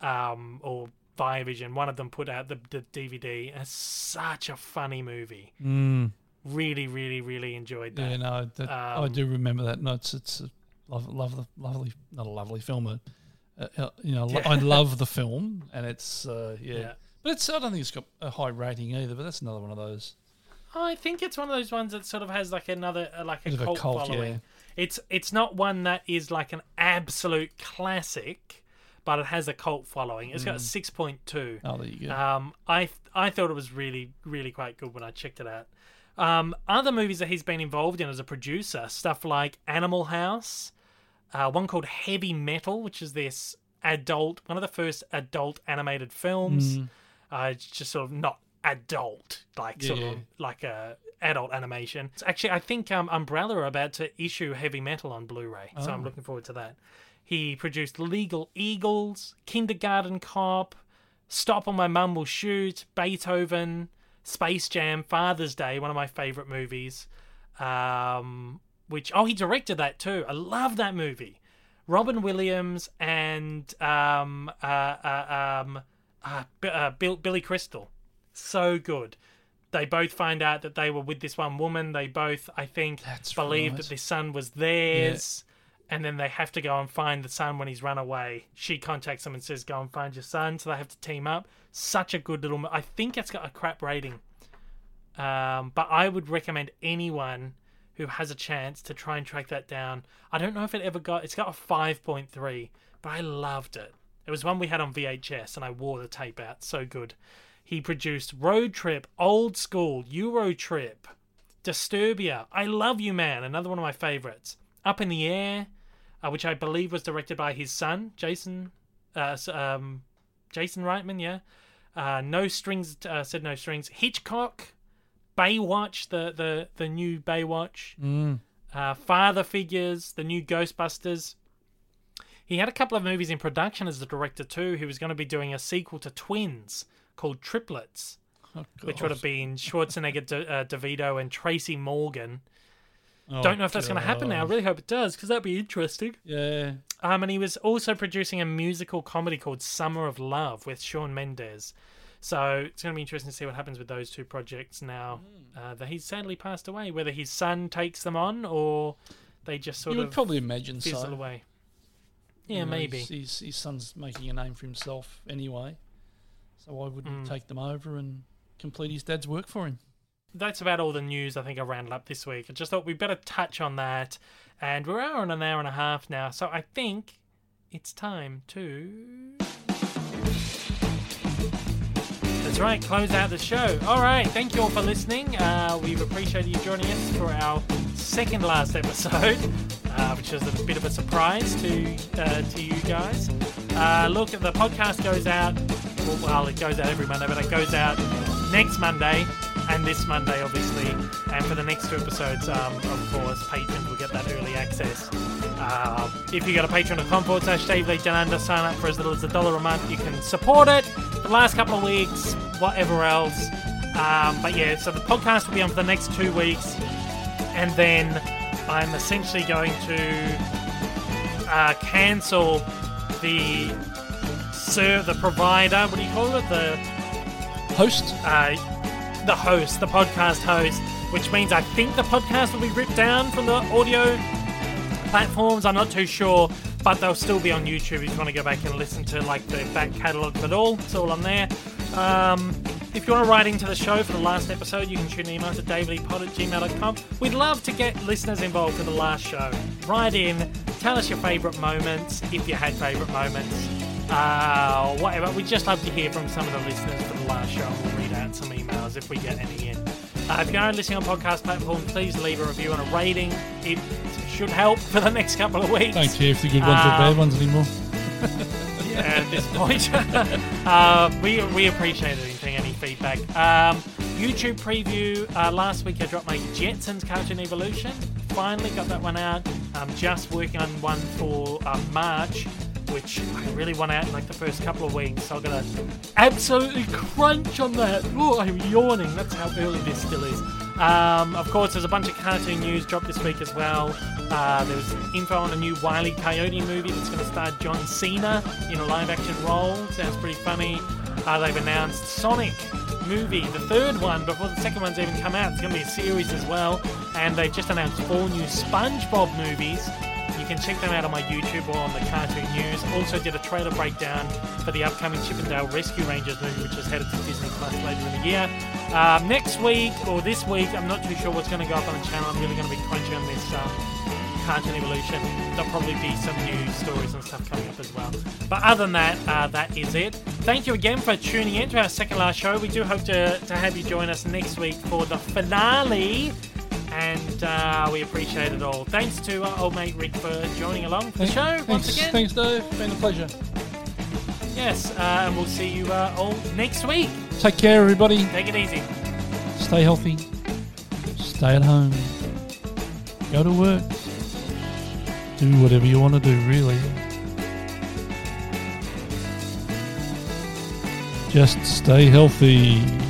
um, or Vision. One of them put out the, the DVD. It's such a funny movie. Mm. Really, really, really enjoyed that. Yeah, no, that, I Um, do remember that. No, it's it's a love, love the lovely, not a lovely film, but uh, uh, you know, lo- I love the film, and it's uh, yeah. Yeah. But it's I don't think it's got a high rating either. But that's another one of those. I think it's one of those ones that sort of has like another uh, like a of a cult, cult, following. yeah. It's it's not one that is like an absolute classic, but it has a cult following. It's Mm. got six point two. Oh, there you go. Um, I I thought it was really really quite good when I checked it out. Um, other movies that he's been involved in as a producer, stuff like Animal House, uh, one called Heavy Metal, which is this adult, one of the first adult animated films. Mm. Uh, it's just sort of not adult, like sort Yeah. of like a adult animation. It's actually, I think um, Umbrella are about to issue Heavy Metal on Blu-ray, so I'm Oh. looking forward to that. He produced Legal Eagles, Kindergarten Cop, Stop! Or My Mum Will Shoot, Beethoven, Space Jam, Father's Day, one of my favorite movies. Um, which oh, he directed that too. I love that movie. Robin Williams and um, uh, uh, um, uh, B- uh, Bill, Billy Crystal, so good. They both find out that they were with this one woman. They both, I think, That's believe right. that this son was theirs. And then they have to go and find the son when he's run away. She contacts him and says, "Go and find your son." So they have to team up. Such a good little. mo- I think it's got a crap rating, um, but I would recommend anyone who has a chance to try and track that down. I don't know if it ever got. It's got a five point three, but I loved it. It was one we had on VHS, and I wore the tape out. So good. He produced Road Trip, Old School, Euro Trip, Disturbia, I Love You Man, another one of my favorites. Up in the Air, uh, which I believe was directed by his son, Jason. Uh, um, Jason Reitman, yeah. Uh, no strings, uh, said no strings. Hitchcock, Baywatch, the the the new Baywatch. Mm. Uh, Father Figures, the new Ghostbusters. He had a couple of movies in production as the director too. He was going to be doing a sequel to Twins called Triplets, Oh, which would have been Schwarzenegger, De- uh, DeVito, and Tracy Morgan. Oh, Don't know if that's going to happen now. I really hope it does because that'd be interesting. Yeah. Um, and he was also producing a musical comedy called Summer of Love with Shawn Mendes. So it's going to be interesting to see what happens with those two projects now Hmm. uh, that he's sadly passed away. Whether his son takes them on or they just sort you of would probably imagine fizzle so. away. You Yeah, know, maybe. His, his, his son's making a name for himself anyway, so I wouldn't Mm. take them over and complete his dad's work for him. That's about all the news I think I rounded up this week. I just thought we'd better touch on that. And we're and an hour and a half now, so I think it's time to. That's right, close out the show. All right, thank you all for listening. Uh, we've appreciated you joining us for our second last episode, uh, which was a bit of a surprise to uh, to you guys. Uh, look, the podcast goes out. Well, it goes out every Monday, but it goes out next Monday and this Monday, obviously. And for the next two episodes, um, of course, patrons will get that early access. Uh, if you go to patreon.com forward slash Dave Lee Down Under, sign up for as little as a dollar a month. You can support it the last couple of weeks, whatever else. Um, but yeah, so the podcast will be on for the next two weeks. And then I'm essentially going to uh, cancel the ser- the provider. What do you call it? The Host? uh, the host, the podcast host, which means I think the podcast will be ripped down from the audio platforms. I'm not too sure, but they'll still be on YouTube if you want to go back and listen to like the back catalogue it all. It's all on there. Um, If you want to write into the show for the last episode, you can shoot an email to davidlepod at gmail.com. We'd love to get listeners involved for the last show. Write in, tell us your favourite moments, if you had favourite moments, uh, whatever. We'd just love to hear from some of the listeners for the last show, and we'll read out some emails if we get any in. Uh, if you're listening on podcast platform, please leave a review and a rating. It should help for the next couple of weeks. Don't care if the good ones or bad Um, ones anymore. Yeah, at this point. uh, we, we appreciate anything, any feedback. Um, YouTube preview. Uh, last week I dropped my Jetsons Cartoon Evolution. Finally got that one out. I'm just working on one for uh, March, which I really want out in like the first couple of weeks. So I'm to absolutely crunch on that. Oh, I'm yawning. That's how early this still is. Um, of course, there's a bunch of cartoon news dropped this week as well. Uh, there was info on a new Wile E. Coyote movie that's going to star John Cena in a live action role. Sounds pretty funny. Uh, they've announced Sonic movie, the third one, before the second one's even come out. It's going to be a series as well. And they've just announced four new SpongeBob movies. You can check them out on my YouTube or on the Cartoon News. Also did a trailer breakdown for the upcoming Chip 'n Dale Rescue Rangers movie, which is headed to Disney Plus later in the year. Um, next week or this week, I'm not too sure what's going to go up on the channel. I'm really going to be crunching on this um, Cartoon Evolution. There'll probably be some new stories and stuff coming up as well. But other than that, uh, that is it. Thank you again for tuning in to our second last show. We do hope to, to have you join us next week for the finale. And uh, we appreciate it all. Thanks to our old mate Rick for joining along for the show thanks, once again. Thanks, Dave. Been a pleasure. Yes, uh, and we'll see you uh, all next week. Take care, everybody. Take it easy. Stay healthy. Stay at home. Go to work. Do whatever you want to do, really. Just stay healthy.